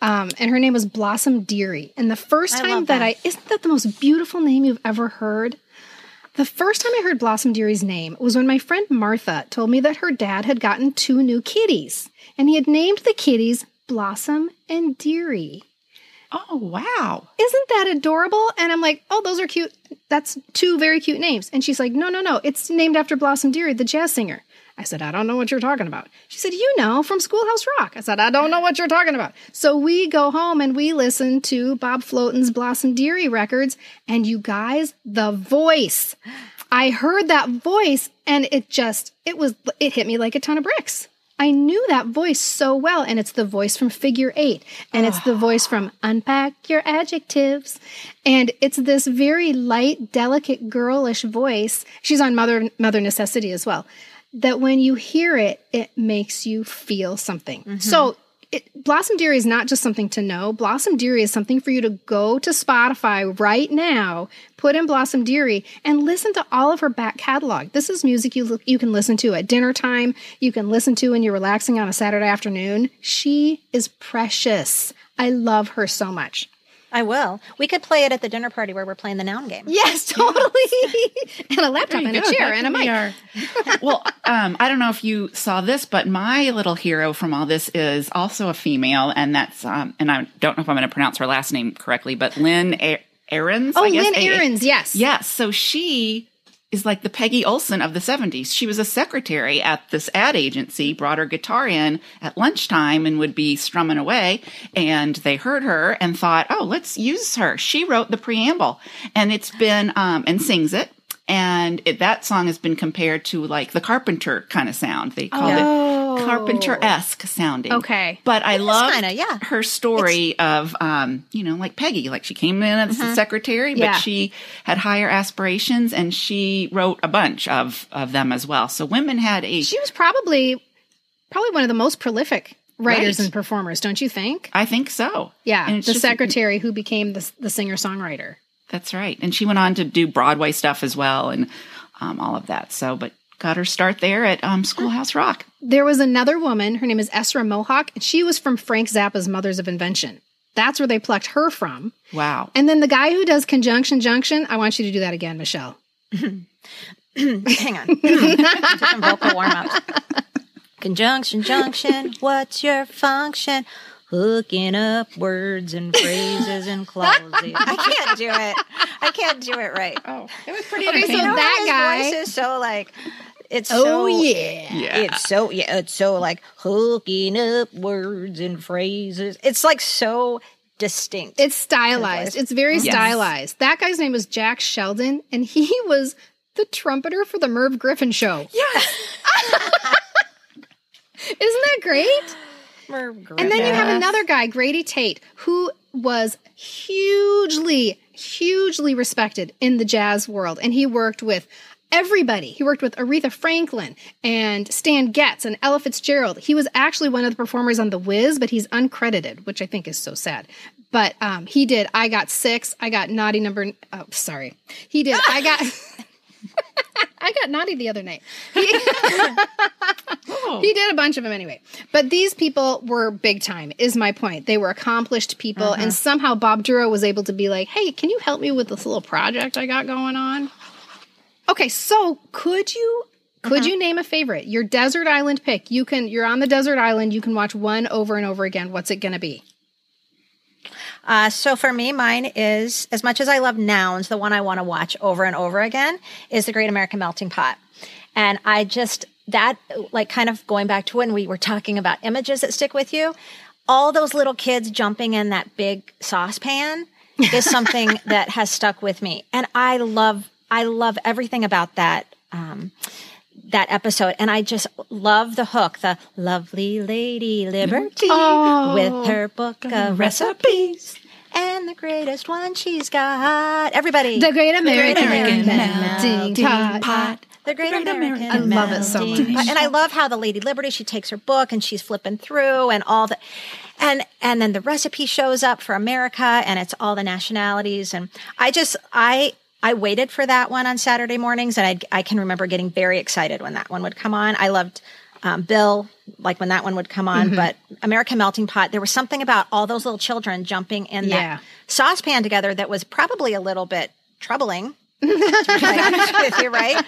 Um, and her name was Blossom Dearie. And the first I time that that. I, isn't that the most beautiful name you've ever heard? The first time I heard Blossom Dearie's name was when my friend Martha told me that her dad had gotten two new kitties, and he had named the kitties Blossom and Dearie. Oh, wow. Isn't that adorable? And I'm like, oh, those are cute. That's two very cute names. And she's like, no, no, no. It's named after Blossom Dearie, the jazz singer. I said, I don't know what you're talking about. She said, You know, from Schoolhouse Rock. I said, I don't know what you're talking about. So we go home and we listen to Bob Floaton's Blossom Dearie records. And you guys, the voice. I heard that voice and it just, it was, it hit me like a ton of bricks. I knew that voice so well, and it's the voice from Figure Eight, and it's the voice from Unpack Your Adjectives, and it's this very light, delicate, girlish voice. She's on Mother Mother Necessity as well. That when you hear it, it makes you feel something. Mm-hmm. So it, Blossom Dearie is not just something to know. Blossom Dearie is something for you to go to Spotify right now, put in Blossom Dearie, and listen to all of her back catalog. This is music you you can listen to at dinner time. You can listen to when you're relaxing on a Saturday afternoon. She is precious. I love her so much. I will. We could play it at the dinner party where we're playing the noun game. Yes, totally. and a laptop and a chair and a mic. well, um, I don't know if you saw this, but my little hero from all this is also a female, and that's um, and I don't know if I'm going to pronounce her last name correctly, but Lynn A- Ahrens. Oh, I guess. Lynn A- Ahrens, yes. Yes. So she is like the Peggy Olson of the 70s. She was a secretary at this ad agency, brought her guitar in at lunchtime and would be strumming away. And they heard her and thought, oh, let's use her. She wrote the preamble and it's been, um, and sings it. And it, that song has been compared to like the Carpenter kind of sound. They called Oh. it Carpenter esque sounding. Okay. But I love yeah. her story of, um, you know, like Peggy, like she came in as a secretary, but Yeah. she had higher aspirations and she wrote a bunch of, of them as well. So women had a, She was probably probably one of the most prolific writers Right. and performers, don't you think? I think so. Yeah, And the just- secretary who became the, the singer songwriter. That's right. And she went on to do Broadway stuff as well and um, all of that. So, but got her start there at um, Schoolhouse Rock. There was another woman, her name is Essra Mohawk, and she was from Frank Zappa's Mothers of Invention. That's where they plucked her from. Wow. And then the guy who does Conjunction Junction, I want you to do that again, Michelle. Hang on. Some vocal warm ups. Conjunction, junction. What's your function? Hooking up words and phrases and clauses. I can't do it. I can't do it right. Oh, it was pretty Okay, so entertaining. that His guy. voice is so like. It's Oh, so yeah. yeah. It's so yeah. It's so like hooking up words and phrases. It's like so distinct. It's stylized. It's very Yes. stylized. That guy's name was Jack Sheldon, and he was the trumpeter for the Merv Griffin show. Yes. Isn't that great? And then you have another guy, Grady Tate, who was hugely, hugely respected in the jazz world. And he worked with everybody. He worked with Aretha Franklin and Stan Getz and Ella Fitzgerald. He was actually one of the performers on The Wiz, but he's uncredited, which I think is so sad. But um, he did I Got Six, I Got Naughty Number, oh, sorry. He did I Got. I got naughty the other night. He, he did a bunch of them anyway. But these people were big time, is my point. They were accomplished people. And somehow Bob Dorough was able to be like, hey, can you help me with this little project I got going on? Okay, so could you could you name a favorite? Your desert island pick. You can you're on the desert island, you can watch one over and over again. What's it gonna be? Uh, so for me, mine is as much as I love nouns, the one I want to watch over and over again is the Great American Melting Pot. And I just that like kind of going back to when we were talking about images that stick with you, all those little kids jumping in that big saucepan is something that has stuck with me. And I love I love everything about that um that episode and I just love the hook, the lovely lady Liberty with her book of recipes and the greatest one she's got. Everybody. The Great American, American Melting Melting Pot. The Great American. I love it so much. Pot. And I love how the Lady Liberty, she takes her book and she's flipping through and all the, and, and then the recipe shows up for America and it's all the nationalities. And I just, I, I waited for that one on Saturday mornings and I, I can remember getting very excited when that one would come on. I loved, um, Bill, like when that one would come Mm-hmm. on, but American Melting Pot, there was something about all those little children jumping in Yeah. that saucepan together that was probably a little bit troubling to be quite honest with you, right?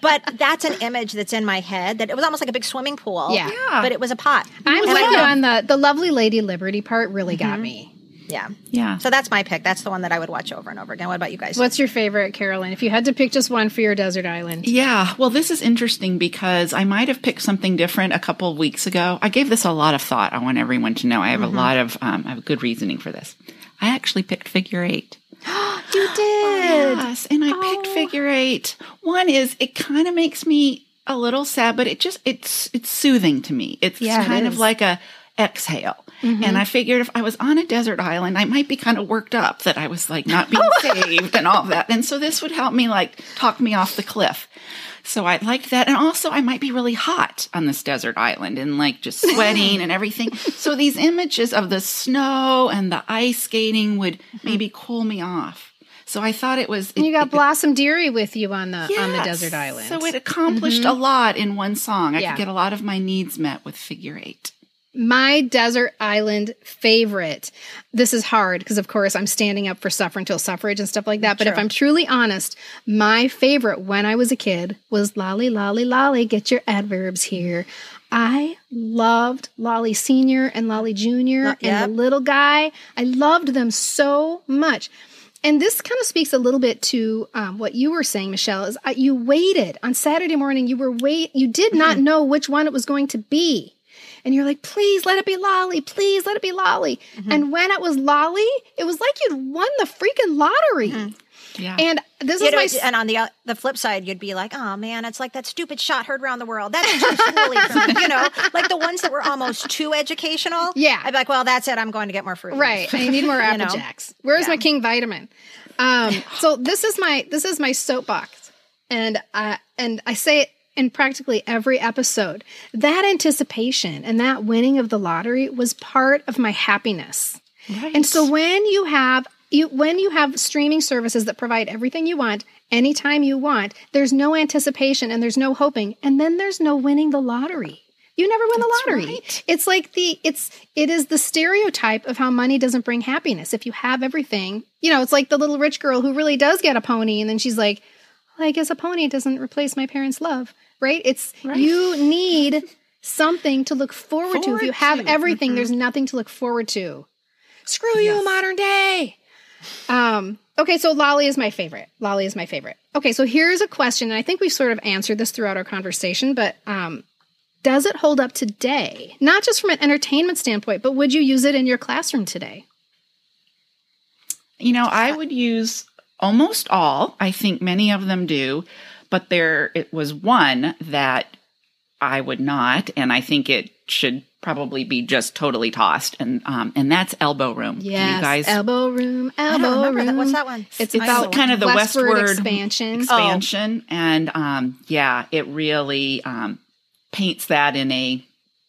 But that's an image that's in my head that it was almost like a big swimming pool. Yeah. Yeah. But it was a pot. I'm And with I you on the the lovely lady Liberty part really got me. Yeah. Yeah. So that's my pick. That's the one that I would watch over and over again. What about you guys? What's your favorite, Carolyn? If you had to pick just one for your desert island. Yeah, well, this is interesting because I might have picked something different a couple of weeks ago. I gave this a lot of thought. I want everyone to know I have a lot of, um, I have good reasoning for this. I actually picked figure eight. You did. Yes, and I picked figure eight. One is it kind of makes me a little sad, but it just it's it's soothing to me. It's Yeah, kind is. of like a exhale. Mm-hmm. And I figured if I was on a desert island, I might be kind of worked up that I was like not being saved and all that. And so this would help me like talk me off the cliff. So I liked that. And also, I might be really hot on this desert island and like just sweating and everything. So these images of the snow and the ice skating would mm-hmm. maybe cool me off. So I thought it was. And you got it- Blossom Dearie with you on the on the desert island. So it accomplished a mm-hmm. lot in one song. I Yeah. could get a lot of my needs met with figure eight. My desert island favorite. This is hard because, of course, I'm standing up for suffer until suffrage and stuff like that. But if I'm truly honest, my favorite when I was a kid was Lolly, Lolly, Lolly, get your adverbs here. I loved Lolly Senior and Lolly Junior and the little guy. I loved them so much. And this kind of speaks a little bit to um, what you were saying, Michelle. Is uh, you waited on Saturday morning? You were wait. You did not know which one it was going to be, and you're like, "Please let it be Lolly. Please let it be Lolly." And when it was Lolly, it was like you'd won the freaking lottery. Yeah. And this You is know, my and on the uh, the flip side, you'd be like, "Oh man, it's like that stupid shot heard around the world. That's schooly for. You know, like the ones that were almost too educational. Yeah. I'd be like, "Well, that's it. I'm going to get more fruit." Right. I need more Apple know? Jacks. Where's my King vitamin? Um, so this is my this is my soapbox, and I and I say it in practically every episode. That anticipation and that winning of the lottery was part of my happiness. And so when you have you when you have streaming services that provide everything you want anytime you want, there's no anticipation and there's no hoping, and then there's no winning the lottery. You never win the lottery. It's like the it's it is the stereotype of how money doesn't bring happiness. If you have everything, you know, it's like the little rich girl who really does get a pony and then she's like, I guess a pony doesn't replace my parents' love, right? It's you need something to look forward, to. If you have to. everything, there's nothing to look forward to. Screw you, modern day. Um, okay, so Lolly is my favorite. Lolly is my favorite. Okay, so here's a question, and I think we've sort of answered this throughout our conversation, but um, does it hold up today? Not just from an entertainment standpoint, but would you use it in your classroom today? You know, I would use almost all. I think many of them do, but there it was one that I would not, and I think it should probably be just totally tossed, and um, and that's Elbow Room. Do you guys elbow room, I elbow don't room. that. What's that one? It's It's about kind of the westward, westward expansion. expansion, and um, yeah, it really um, paints that in a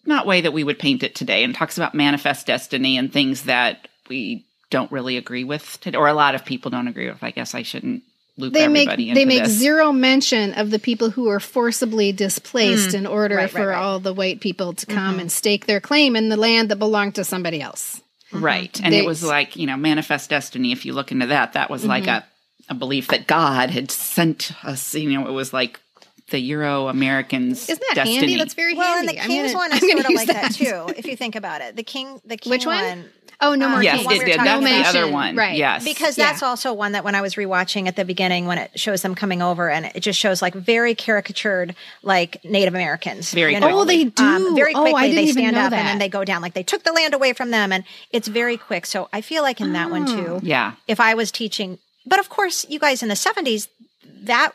not way that we would paint it today, and talks about manifest destiny and things that we don't really agree with today, or a lot of people don't agree with. I guess I shouldn't loop they make everybody they make this. zero mention of the people who are forcibly displaced mm. in order Mm. Right, right, for right. all the white people to come mm-hmm. and stake their claim in the land that belonged to somebody else. Mm-hmm. Right. And They- it was like, you know, manifest destiny. If you look into that, that was like mm-hmm. a, a belief that God had sent us, you know, it was like the Euro Americans. Isn't that destiny. handy? That's very Well, and handy. the I'm King's gonna- one I'm is sort of like that. too. If you think about it, the King, the King Which one? Oh, no Um, more Yes, King. one it we were did. talking That's the other one. Right. Yes. because Yeah. that's also one that when I was rewatching at the beginning, when it shows them coming over, and it just shows like very caricatured, like Native Americans. Very you know? Oh, they do. Um, very Oh, quickly, I didn't they even stand know up and then they go down. Like they took the land away from them, and it's very quick. So I feel like in that one too. Yeah. If I was teaching, but of course, you guys in the seventies, that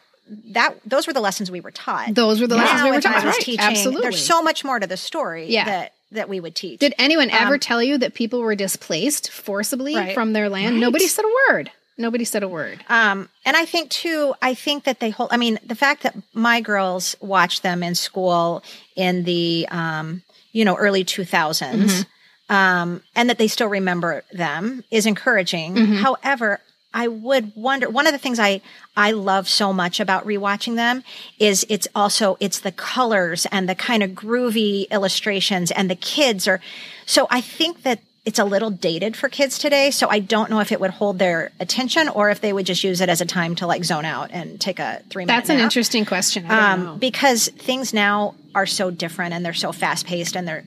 that those were the lessons we were taught. Those were the lessons now, we were if I taught. was Right. teaching, Absolutely. there's so much more to the story Yeah. that that we would teach. Did anyone ever Um, tell you that people were displaced forcibly Right. from their land? Nobody said a word. Nobody said a word. Um, and I think too, I think that they hold, I mean, the fact that my girls watched them in school in the, um, you know, early 2000s, um, and that they still remember them is encouraging. However, I would wonder, one of the things I, I love so much about rewatching them is it's also, it's the colors and the kind of groovy illustrations and the kids are, so I think that it's a little dated for kids today. So I don't know if it would hold their attention or if they would just use it as a time to like zone out and take a three minute That's an nap. interesting question. I don't know. Um, because things now are so different and they're so fast paced and they're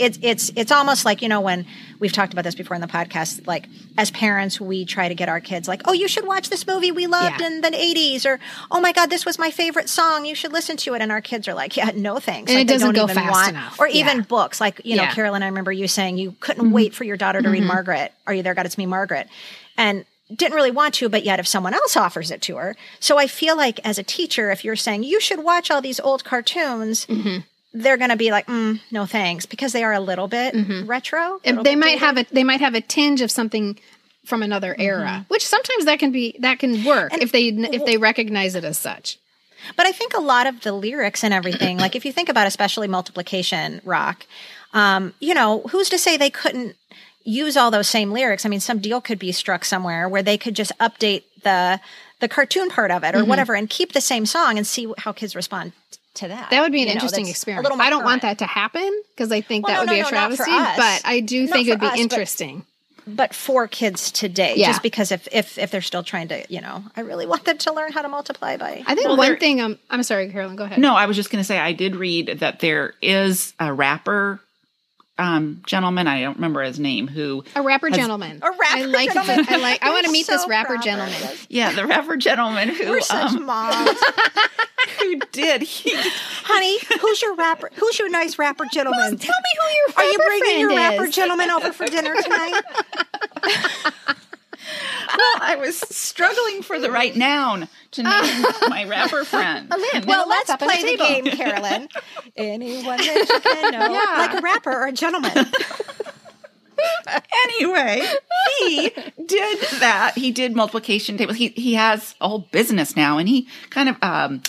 it's it's it's almost like you know when we've talked about this before in the podcast like as parents we try to get our kids like oh you should watch this movie we loved Yeah. in the 80s or oh my god this was my favorite song you should listen to it and our kids are like yeah no thanks And like, it they doesn't don't go even fast want enough. or even Yeah. books like you know Yeah. Mm-hmm. Carolyn I remember you saying you couldn't wait for your daughter to read Margaret are you there God it's me Margaret and didn't really want to, but yet if someone else offers it to her. So I feel like as a teacher, if you're saying you should watch all these old cartoons, Mm-hmm. They're going to be like, mm, no thanks, because they are a little bit retro. And little they bit might dated. have a they might have a tinge of something from another era, which sometimes that can be that can work if they if they recognize it as such. But I think a lot of the lyrics and everything, like if you think about especially multiplication rock, um, you know, who's to say they couldn't use all those same lyrics? I mean, some deal could be struck somewhere where they could just update the the cartoon part of it or whatever and keep the same song and see how kids respond to that. That would be an You interesting that's a experiment. I don't want that to happen because I think Well, that no, would be no, a no, travesty. But I do Not think it'd be us, interesting. but for kids today, Yeah. just because if, if if they're still trying to, you know, I really want them to learn how to multiply by. I think Well, one thing. Um, I'm sorry, Carolyn. Go ahead. No, I was just going to say I did read that there is a rapper um, gentleman. I don't remember his name. Who? a rapper has- gentleman. A rapper I like. gentleman. I like. I want to We're meet this rapper gentleman. Yeah, the rapper gentleman who We're such um, moms, who did he honey. Who's your rapper? Who's your nice rapper gentleman? Tell me who your Are you bringing your rapper is. gentleman over for dinner tonight? Well, I was struggling for the right noun to name my rapper friend. Well, let's up on the play the, game, Carolyn. Anyone that you can know, Yeah. like a rapper or a gentleman. anyway, he did that. He did multiplication tables. He he has a whole business now, and he kind of um,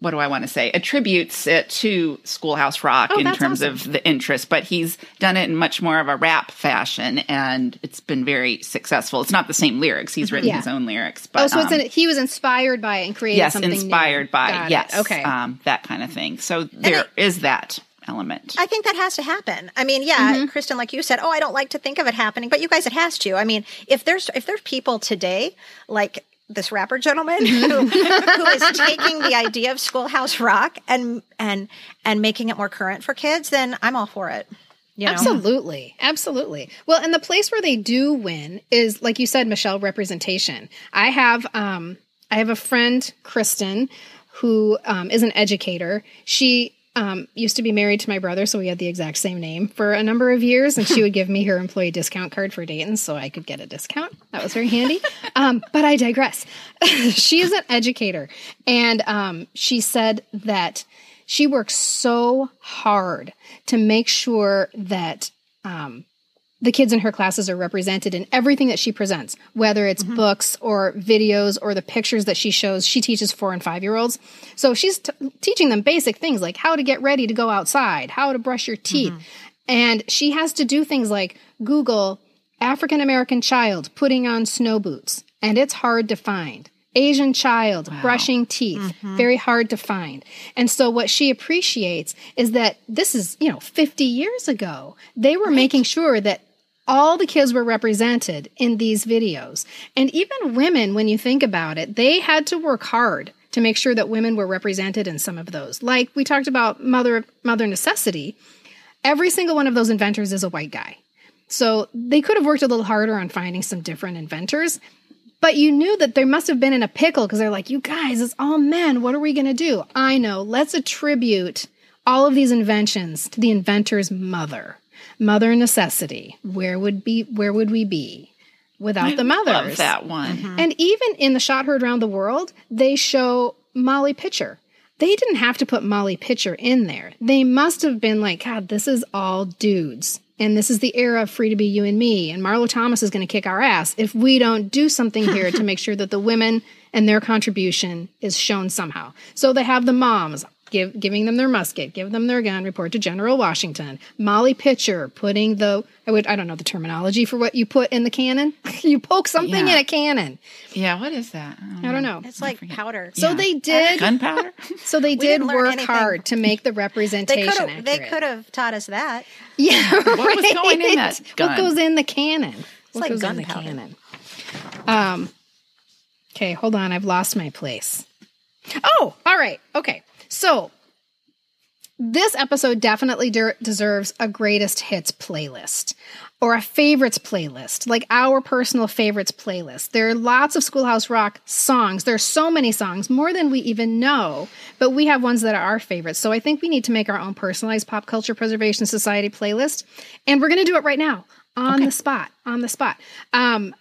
what do I want to say? Attributes it to Schoolhouse Rock Oh, in terms awesome. of the interest, but he's done it in much more of a rap fashion, and it's been very successful. It's not the same lyrics. He's written Yeah. his own lyrics, but Oh, so it's um, an, he was inspired by it and created yes, something new. inspired by Got it. yes, Okay. um, that kind of thing. So there is that element. I think that has to happen. I mean, yeah, Kristen, like you said, oh, I don't like to think of it happening, but you guys, it has to. I mean, if there's if there's people today like this rapper gentleman who, who is taking the idea of Schoolhouse Rock and and and making it more current for kids, then I'm all for it. You know? Absolutely. Absolutely. Well, and the place where they do win is, like you said, Michelle, representation. I have, um, I have a friend, Kristen, who um, is an educator. She um, used to be married to my brother, so we had the exact same name for a number of years, and she would give me her employee discount card for Dayton, so I could get a discount. That was very handy. Um, but I digress. she is an educator, and um, she said that she works so hard to make sure that um, the kids in her classes are represented in everything that she presents, whether it's mm-hmm. books or videos or the pictures that she shows. She teaches four and five year olds. So she's t- teaching them basic things like how to get ready to go outside, how to brush your teeth. Mm-hmm. And she has to do things like Google African American child putting on snow boots, and it's hard to find. Asian child brushing teeth, mm-hmm. very hard to find. And so what she appreciates is that this is, you know, 50 years ago. They were making sure that all the kids were represented in these videos. And even women, when you think about it, they had to work hard to make sure that women were represented in some of those. Like we talked about mother mother necessity. Every single one of those inventors is a white guy. So they could have worked a little harder on finding some different inventors. But you knew that they must have been in a pickle because they're like, you guys, it's all men. What are we going to do? I know. Let's attribute all of these inventions to the inventor's mother. Mother necessity. Where would be where would we be without the mothers? Love that one. Mm-hmm. And even in the shot heard around the world, they show Molly Pitcher. They didn't have to put Molly Pitcher in there. They must have been like, God, this is all dudes. And this is the era of free to be you and me. And Marlo Thomas is going to kick our ass if we don't do something here to make sure that the women and their contribution is shown somehow. So they have the moms give, giving them their musket, give them their gun, report to General Washington. Molly Pitcher putting the, I would, I don't know the terminology for what you put in the cannon. you poke something Yeah. in a cannon. Yeah, what is that? I don't know. It's like powder. So Yeah. they did. Gunpowder? So they did work anything. hard to make the representation. They could have taught us that. Yeah, What was going in that What goes in the cannon? what like goes in the gunpowder. Um. Okay, hold on. I've lost my place. Oh, all right. Okay. So this episode definitely de- deserves a greatest hits playlist or a favorites playlist, like our personal favorites playlist. There are lots of Schoolhouse Rock songs. There's so many songs, more than we even know, but we have ones that are our favorites. So I think we need to make our own personalized Pop Culture Preservation Society playlist, and we're going to do it right now on the spot. On the spot. Um,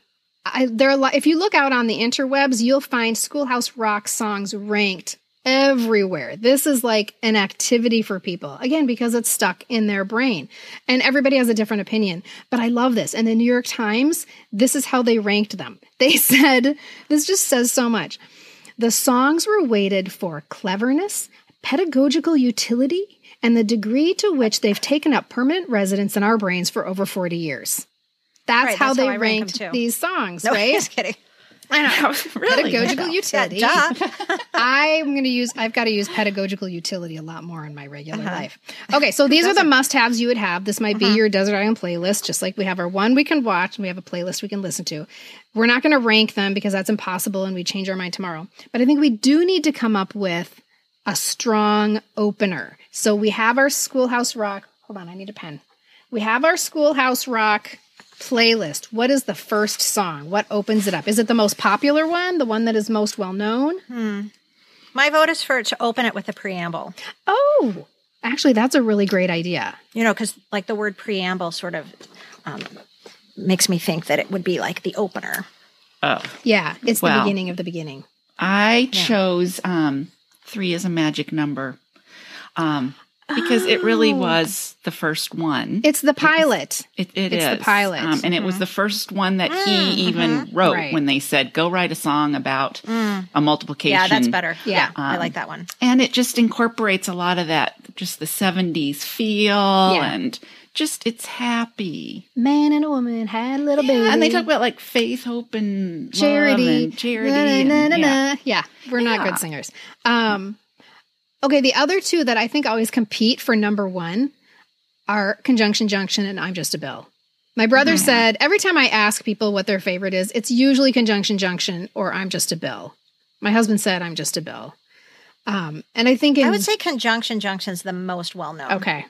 I, there are a lot, if you look out on the interwebs, you'll find Schoolhouse Rock songs ranked everywhere. This is like an activity for people. Again, because it's stuck in their brain. And everybody has a different opinion. But I love this. And the New York Times, this is how they ranked them. They said, this just says so much. The songs were weighted for cleverness, pedagogical utility, and the degree to which they've taken up permanent residence in our brains for over 40 years. That's Right, how that's they how rank 'em ranked too. these songs, No, right? just kidding. I know. Really? Pedagogical Yeah, utility. duh. I'm going to use, I've got to use pedagogical utility a lot more in my regular Uh-huh. life. Okay, so these are the must haves you would have. This might Uh-huh. be your Desert Island playlist, just like we have our one we can watch and we have a playlist we can listen to. We're not going to rank them because that's impossible and we change our mind tomorrow. But I think we do need to come up with a strong opener. So we have our Schoolhouse Rock. Hold on, I need a pen. We have our Schoolhouse Rock playlist. What is the first song? What opens it up? Is it the most popular one, the one that is most well known? My vote is for it to open it with a preamble. Oh, actually, that's a really great idea. You know, because like the word preamble sort of um, makes me think that it would be like the opener. Oh, Yeah, it's the beginning of the beginning. I chose um, three as a magic number um, because it really Oh. was the first one. It's the pilot. It, it It's the pilot. Um, and it was the first one that he even wrote Right. when they said, go write a song about a multiplication. Yeah, that's better. Yeah. Yeah, I Um, like that one. And it just incorporates a lot of that, just the 70s feel and just it's happy. Man and a woman had a little baby. And they talk about like faith, hope, and charity, and charity. Na, and- na, na, yeah. na. Yeah, we're not good singers. Um, okay, the other two that I think always compete for number one are Conjunction Junction and I'm Just a Bill. My brother Mm-hmm. said every time I ask people what their favorite is, it's usually Conjunction Junction or I'm Just a Bill. My husband said I'm Just a Bill. Um, and I think in, I would say conjunction Junction is the most well known. okay,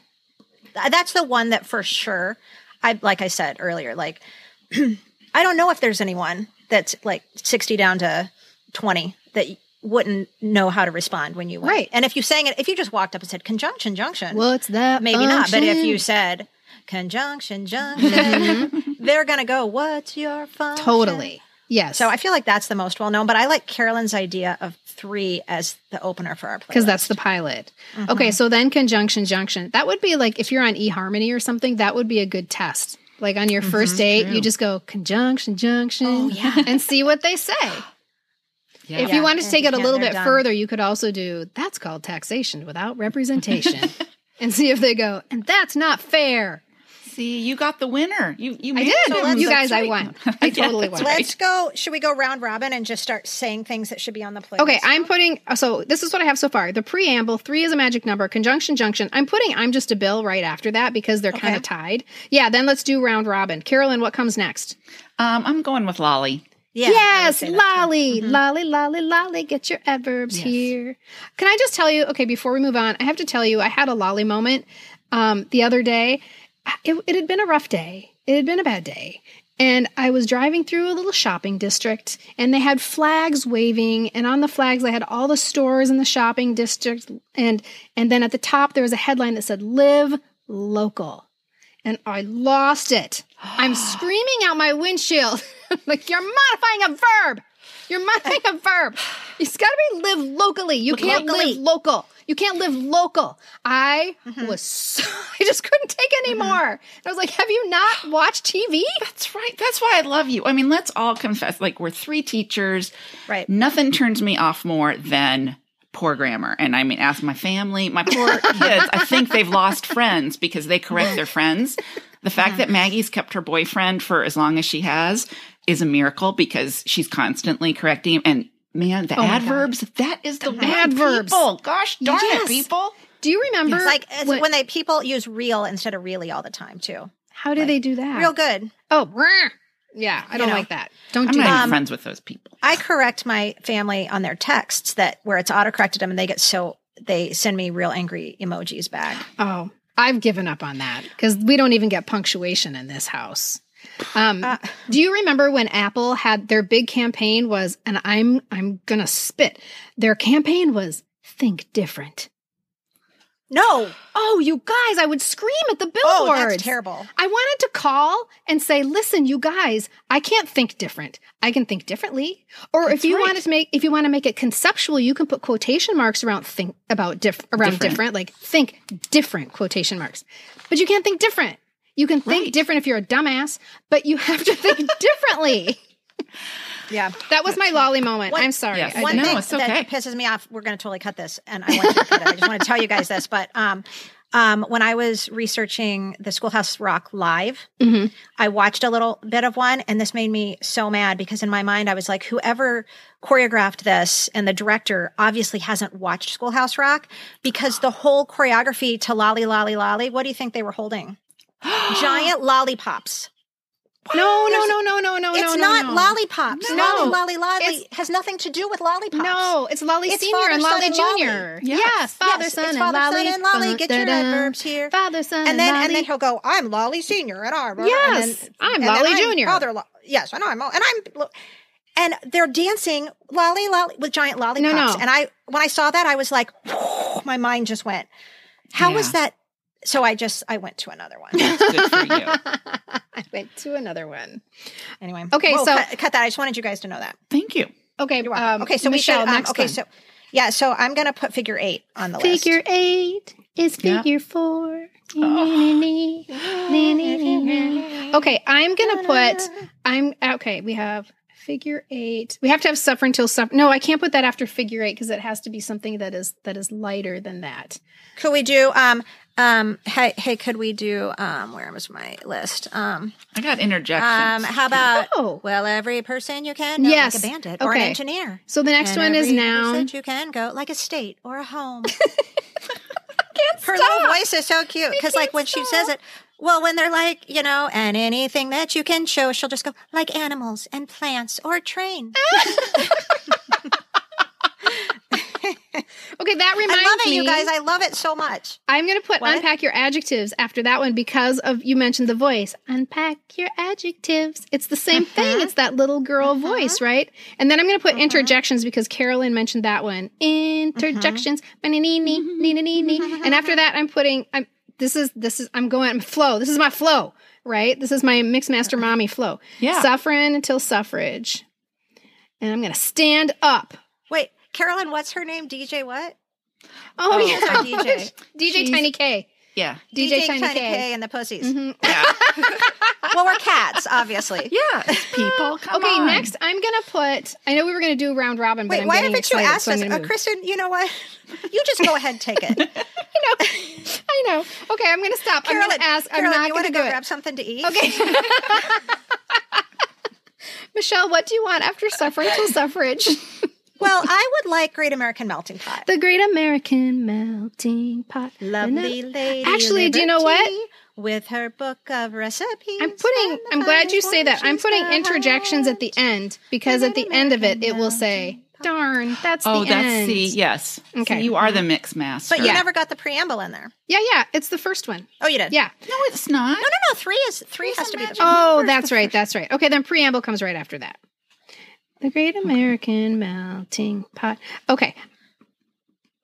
that's the one that for sure i like i said earlier like i don't know if there's anyone that's like 60 down to 20 that wouldn't know how to respond when you went. Right. and if you sang it if you just walked up and said conjunction junction what's that? maybe not but if you said conjunction junction they're gonna go what's your function totally yes, so i feel like that's the most well known but i like carolyn's idea of three as the opener for our playlist because that's the pilot. Mm-hmm. Okay, so then conjunction junction. That would be like if you're on eHarmony or something, that would be a good test. Like on your first date, you just go conjunction junction Mm-hmm. Oh, yeah. and see what they say. Yeah. If Yeah, you wanted to take it a little bit done. further, you could also do that's called taxation without representation. and see if they go, and that's not fair. See, you got the winner. You you I did. them. you That's guys, I won. I totally won. Let's go. Should we go round robin and just start saying things that should be on the playlist? Okay, I'm putting so this is what I have so far. The preamble, three is a magic number, conjunction junction. I'm putting I'm just a bill right after that because they're kind of tied. Yeah, then let's do round robin. Carolyn, what comes next? Um, I'm going with Lolly. Yeah, yes, too. Mm-hmm. lolly, lolly, lolly, lolly, get your adverbs here. Can I just tell you, okay, before we move on, I have to tell you, I had a lolly moment um, the other day. It, it had been a rough day, it had been a bad day. And I was driving through a little shopping district, and they had flags waving, and on the flags they had all the stores in the shopping district, and and then at the top there was a headline that said "Live Local," and I lost it. I'm screaming out my windshield, like you're modifying a verb. You're modifying a verb. It's got to be live locally. You can't locally. live local. You can't live local. I mm-hmm. was so, I just couldn't take anymore. Mm-hmm. And I was like, have you not watched TV? That's right. That's why I love you. I mean, let's all confess. Like we're three teachers. Right. Nothing turns me off more than poor grammar. And I mean, ask my family, my poor kids. I think they've lost friends because they correct their friends. The fact that Maggie's kept her boyfriend for as long as she has is a miracle because she's constantly correcting him. And man, the oh my adverbs, that is the, The word, adverbs. People. Gosh darn Yes. it, people. Do you remember? It's like it's when, when they people use real instead of really all the time too. how do they do that? Real good. Oh, yeah. I don't know. like that. Don't I'm do not that. even friends with those people. I correct my family on their texts that where it's autocorrected them and they get so they send me real angry emojis back. Oh, I've given up on that because we don't even get punctuation in this house. Um, Uh. do you remember when Apple had their big campaign was, and I'm I'm gonna spit. Their campaign was think different. No. Oh, you guys, I would scream at the Oh, billboards. that's terrible. I wanted to call and say, listen, you guys, I can't think different. I can think differently. Or if you right. want to make if you want to make it conceptual, you can put quotation marks around think about diff around different. Different. like think different quotation marks. But you can't think different. You can think Right. different if you're a dumbass, but you have to think differently. Yeah. That was my lolly moment. One- I'm sorry. Yes. I One No, thing it's okay. that pisses me off, we're going to totally cut this, and I want to cut it. I just want to tell you guys this, but um, um, when I was researching the Schoolhouse Rock live, Mm-hmm. I watched a little bit of one, and this made me so mad because in my mind I was like, whoever choreographed this and the director obviously hasn't watched Schoolhouse Rock because the whole choreography to Lolly Lolly Lolly, what do you think they were holding? Giant lollipops. no, no, no, no, no, no, It's no, not no. lollipops. No. Lolly Lolly Lolly It's- has nothing to do with lollipops. No, it's Lolly It's Senior father, and Lolly and. Junior. Yes. Yes, father, Yes, son, it's and father, son, and Lolly. Get your adverbs here. Father, son, and then Lolly. and then he'll go. I'm Lolly Senior, and I'm Yes, and then, I'm and then Lolly Junior. Father, Lo- yes, I know I'm, and I'm, and they're dancing Lolly Lolly with giant lollipops. No, no. And I when I saw that, I was like, my mind just went. How was Yeah. that? So I just I went to another one. Good for you. I went to another one. anyway, Okay, Whoa, so- cut, cut that. I just wanted you guys to know that. Thank you. Okay, You're welcome. um, okay, so Michelle, we should. Um, okay, one. so yeah, so I'm gonna put figure eight on the list. figure eight is Yeah. figure four. Okay, I'm gonna put. I'm okay. We have figure eight. We have to have suffer until suffer. No, I can't put that after figure eight because it has to be something that is that is lighter than that. Could we do um um hey hey could we do um where was my list? Um I got interjections. um how about Oh. well every person you can know Yes. like a bandit or an Okay. engineer. So the next And one is every noun. place that you can go like a state or a home. Her little voice is so cute because like when she says it well, when they're like, you know, and anything that you can show, she'll just go like animals and plants or train. Okay, that reminds I love it, me. you guys. I love it so much. I'm going to put What? unpack your adjectives after that one because of you mentioned the voice. Unpack your adjectives. It's the same Uh-huh. thing. It's that little girl uh-huh. voice, right? And then I'm going to put uh-huh. interjections because Carolyn mentioned that one. Interjections. Uh-huh. Ba-ni-ni-ni, mm-hmm. Mm-hmm. And after that, I'm putting. I'm. This is this is. I'm going flow. This is my flow, right? This is my mixed master uh-huh. mommy flow. Yeah. Suffering until suffrage, and I'm going to stand up. Wait, Carolyn, what's her name? DJ what? Oh, Oh, yeah, DJ. DJ She's- Tiny K. yeah. DJ, Tiny, K. and the Pussies. Mhm. Yeah. Well, we're cats, obviously. yeah. People. Come okay, on. next I'm gonna put. I know we were gonna do round robin, but Wait, I'm why getting haven't you excited, asked so us? gonna Uh. Kristen, you know what? You just go ahead and take it. I know, I know. Okay, I'm gonna stop. Carolyn, I'm gonna ask. Carolyn, I'm not you gonna want to go it. grab something to eat? Okay. Michelle, what do you want after suffering till suffrage? Well, I would like Great American Melting Pot. the Great American Melting Pot. Lovely lady. Actually, do you know what? With her book of recipes. I'm putting. I'm glad you say that. I'm putting she's interjections at the end because at the end of it, it will say, "Darn, that's Oh, the that's end." the yes. Okay. So you are the mix master. But you Yeah. never got the preamble in there. Yeah, yeah. It's the first one. Oh, you did? Yeah. no, it's not. No, no, no. Three is three has to be the Magic Oh, that's right. That's right. Okay, then preamble comes right after that. The Great American Melting Pot. Okay.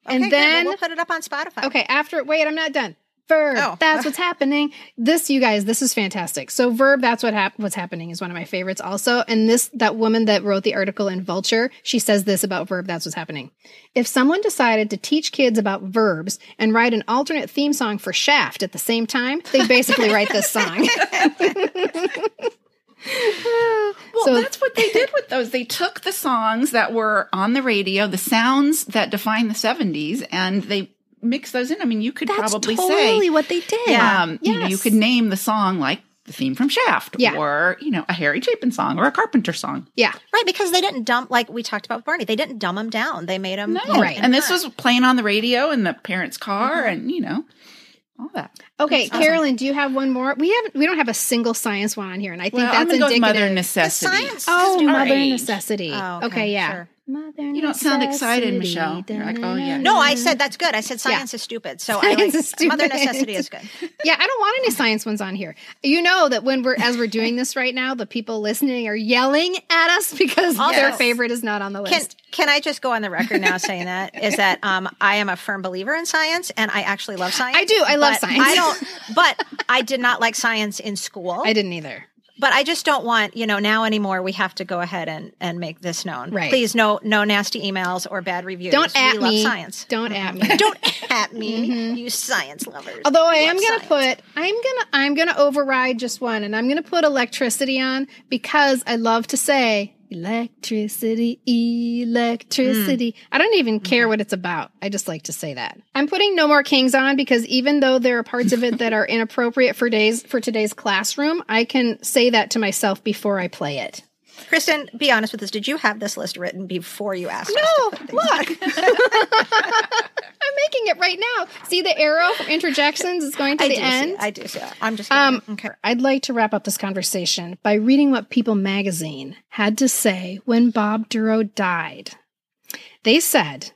Okay, And good. Then, we'll put it up on Spotify. okay, after, wait, I'm not done. Verb. Oh. That's what's happening. This, you guys, this is fantastic. So, verb. That's what hap- what's happening is one of my favorites. Also, and this that woman that wrote the article in Vulture, she says this about verb. That's what's happening. If someone decided to teach kids about verbs and write an alternate theme song for Shaft at the same time, they basically write this song. Well, So- that's what they did with those. They took the songs that were on the radio, the sounds that define the 70s, and they mixed those in. I mean, you could That's probably totally say, what they did. um, you know, you could name the song like the theme from Shaft Yeah. or, you know, a Harry Chapin song or a Carpenter song. Yeah. Right, because they didn't dump, like we talked about with Barney, they didn't dumb them down. They made them. Right. And this was playing on the radio in the parents' car and, you know, all that. Okay, Carolyn, do you have one more? We haven't. We don't have a single science one on here, and I think Well, I'm that's going to go with indicative. Oh, mother necessity. science- oh, Just mother age. necessity. Oh, okay, okay, yeah. sure. Mother You don't sound excited. Michelle. You're like, oh, yeah. No, I said that's good. I said science is stupid. So I like is stupid. mother necessity is good. Yeah, I don't want any science ones on here. You know that when we're as we're doing this right now, the people listening are yelling at us because Also- their favorite is not on the Can list. can I just go on the record now saying that is that um, I am a firm believer in science and I actually love science. I do. I love science. I don't. But I did not like science in school. I didn't either. But I just don't want you know now anymore. We have to go ahead and and make this known. Right. Please, no no nasty emails or bad reviews. Don't at love me. science. Don't at me. Don't at me, you science lovers. Mm-hmm. Although I am gonna science. put, I'm gonna, I'm gonna override just one, and I'm gonna put electricity on because I love to say Electricity, electricity. Hmm. I don't even care mm-hmm. what it's about. I just like to say that. I'm putting No More Kings on because even though there are parts of it that are inappropriate for days for today's classroom, I can say that to myself before I play it. Kristen, be honest with us. Did you have this list written before you asked? us No, look. I'm making it right now. See the arrow from interjections is going to I the end. See, I do see that. I'm just Um, okay. I'd like to wrap up this conversation by reading what People magazine had to say when Bob Dorough died. They said,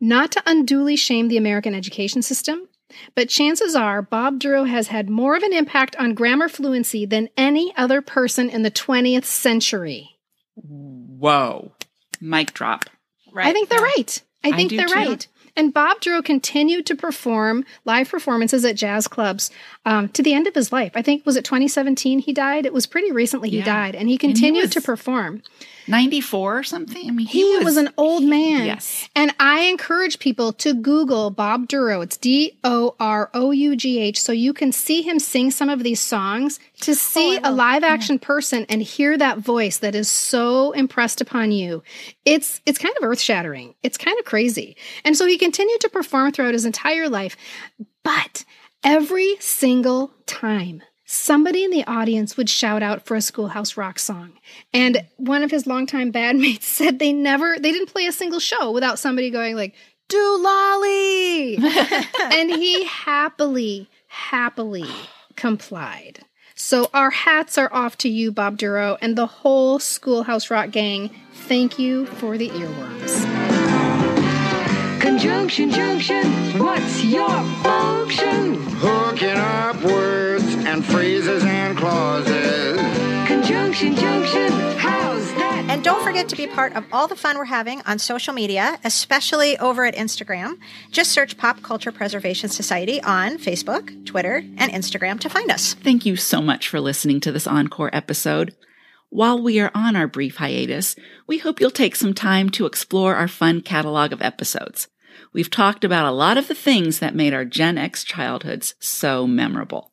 not to unduly shame the American education system, but chances are Bob Dorough has had more of an impact on grammar fluency than any other person in the 20th century. Whoa. Mic drop. Right. I think they're right. I I think do they're too. right. And Bob Dorough continued to perform live performances at jazz clubs um, to the end of his life. I think was it 2017 he died. It was pretty recently he Yeah. died, and he he continued was- to perform. 94 or something? I mean, He, was, an old man. Yes. And I encourage people to Google Bob Dorough. It's D O R O U G H. So you can see him sing some of these songs to oh, see a live action person and hear that voice that is so impressed upon you. It's it's kind of earth shattering. It's kind of crazy. And so he continued to perform throughout his entire life. But every single time somebody in the audience would shout out for a schoolhouse rock song. And one of his longtime bandmates said they never they didn't play a single show without somebody going like do lolly and he happily happily complied. So our hats are off to you Bob Dorough and the whole schoolhouse rock gang. Thank you for the earworms. Conjunction, junction, what's your function? Hooking up words and phrases and clauses. Conjunction, junction, how's that? And don't forget to be part of all the fun we're having on social media, especially over at Instagram. Just search Pop Culture Preservation Society on Facebook, Twitter, and Instagram to find us. Thank you so much for listening to this encore episode. While we are on our brief hiatus, we hope you'll take some time to explore our fun catalog of episodes. We've talked about a lot of the things that made our Gen X childhoods so memorable.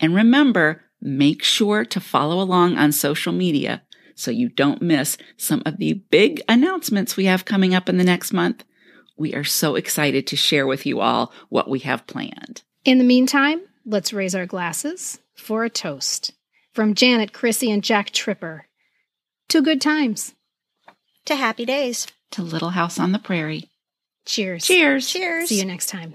And remember, make sure to follow along on social media so you don't miss some of the big announcements we have coming up in the next month. We are so excited to share with you all what we have planned. In the meantime, let's raise our glasses for a toast. From Janet, Chrissy, and Jack Tripper. To good times. To happy days. To Little House on the Prairie. Cheers. Cheers. Cheers. See you next time.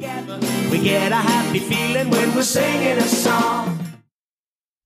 We get a happy feeling when we're singing a song.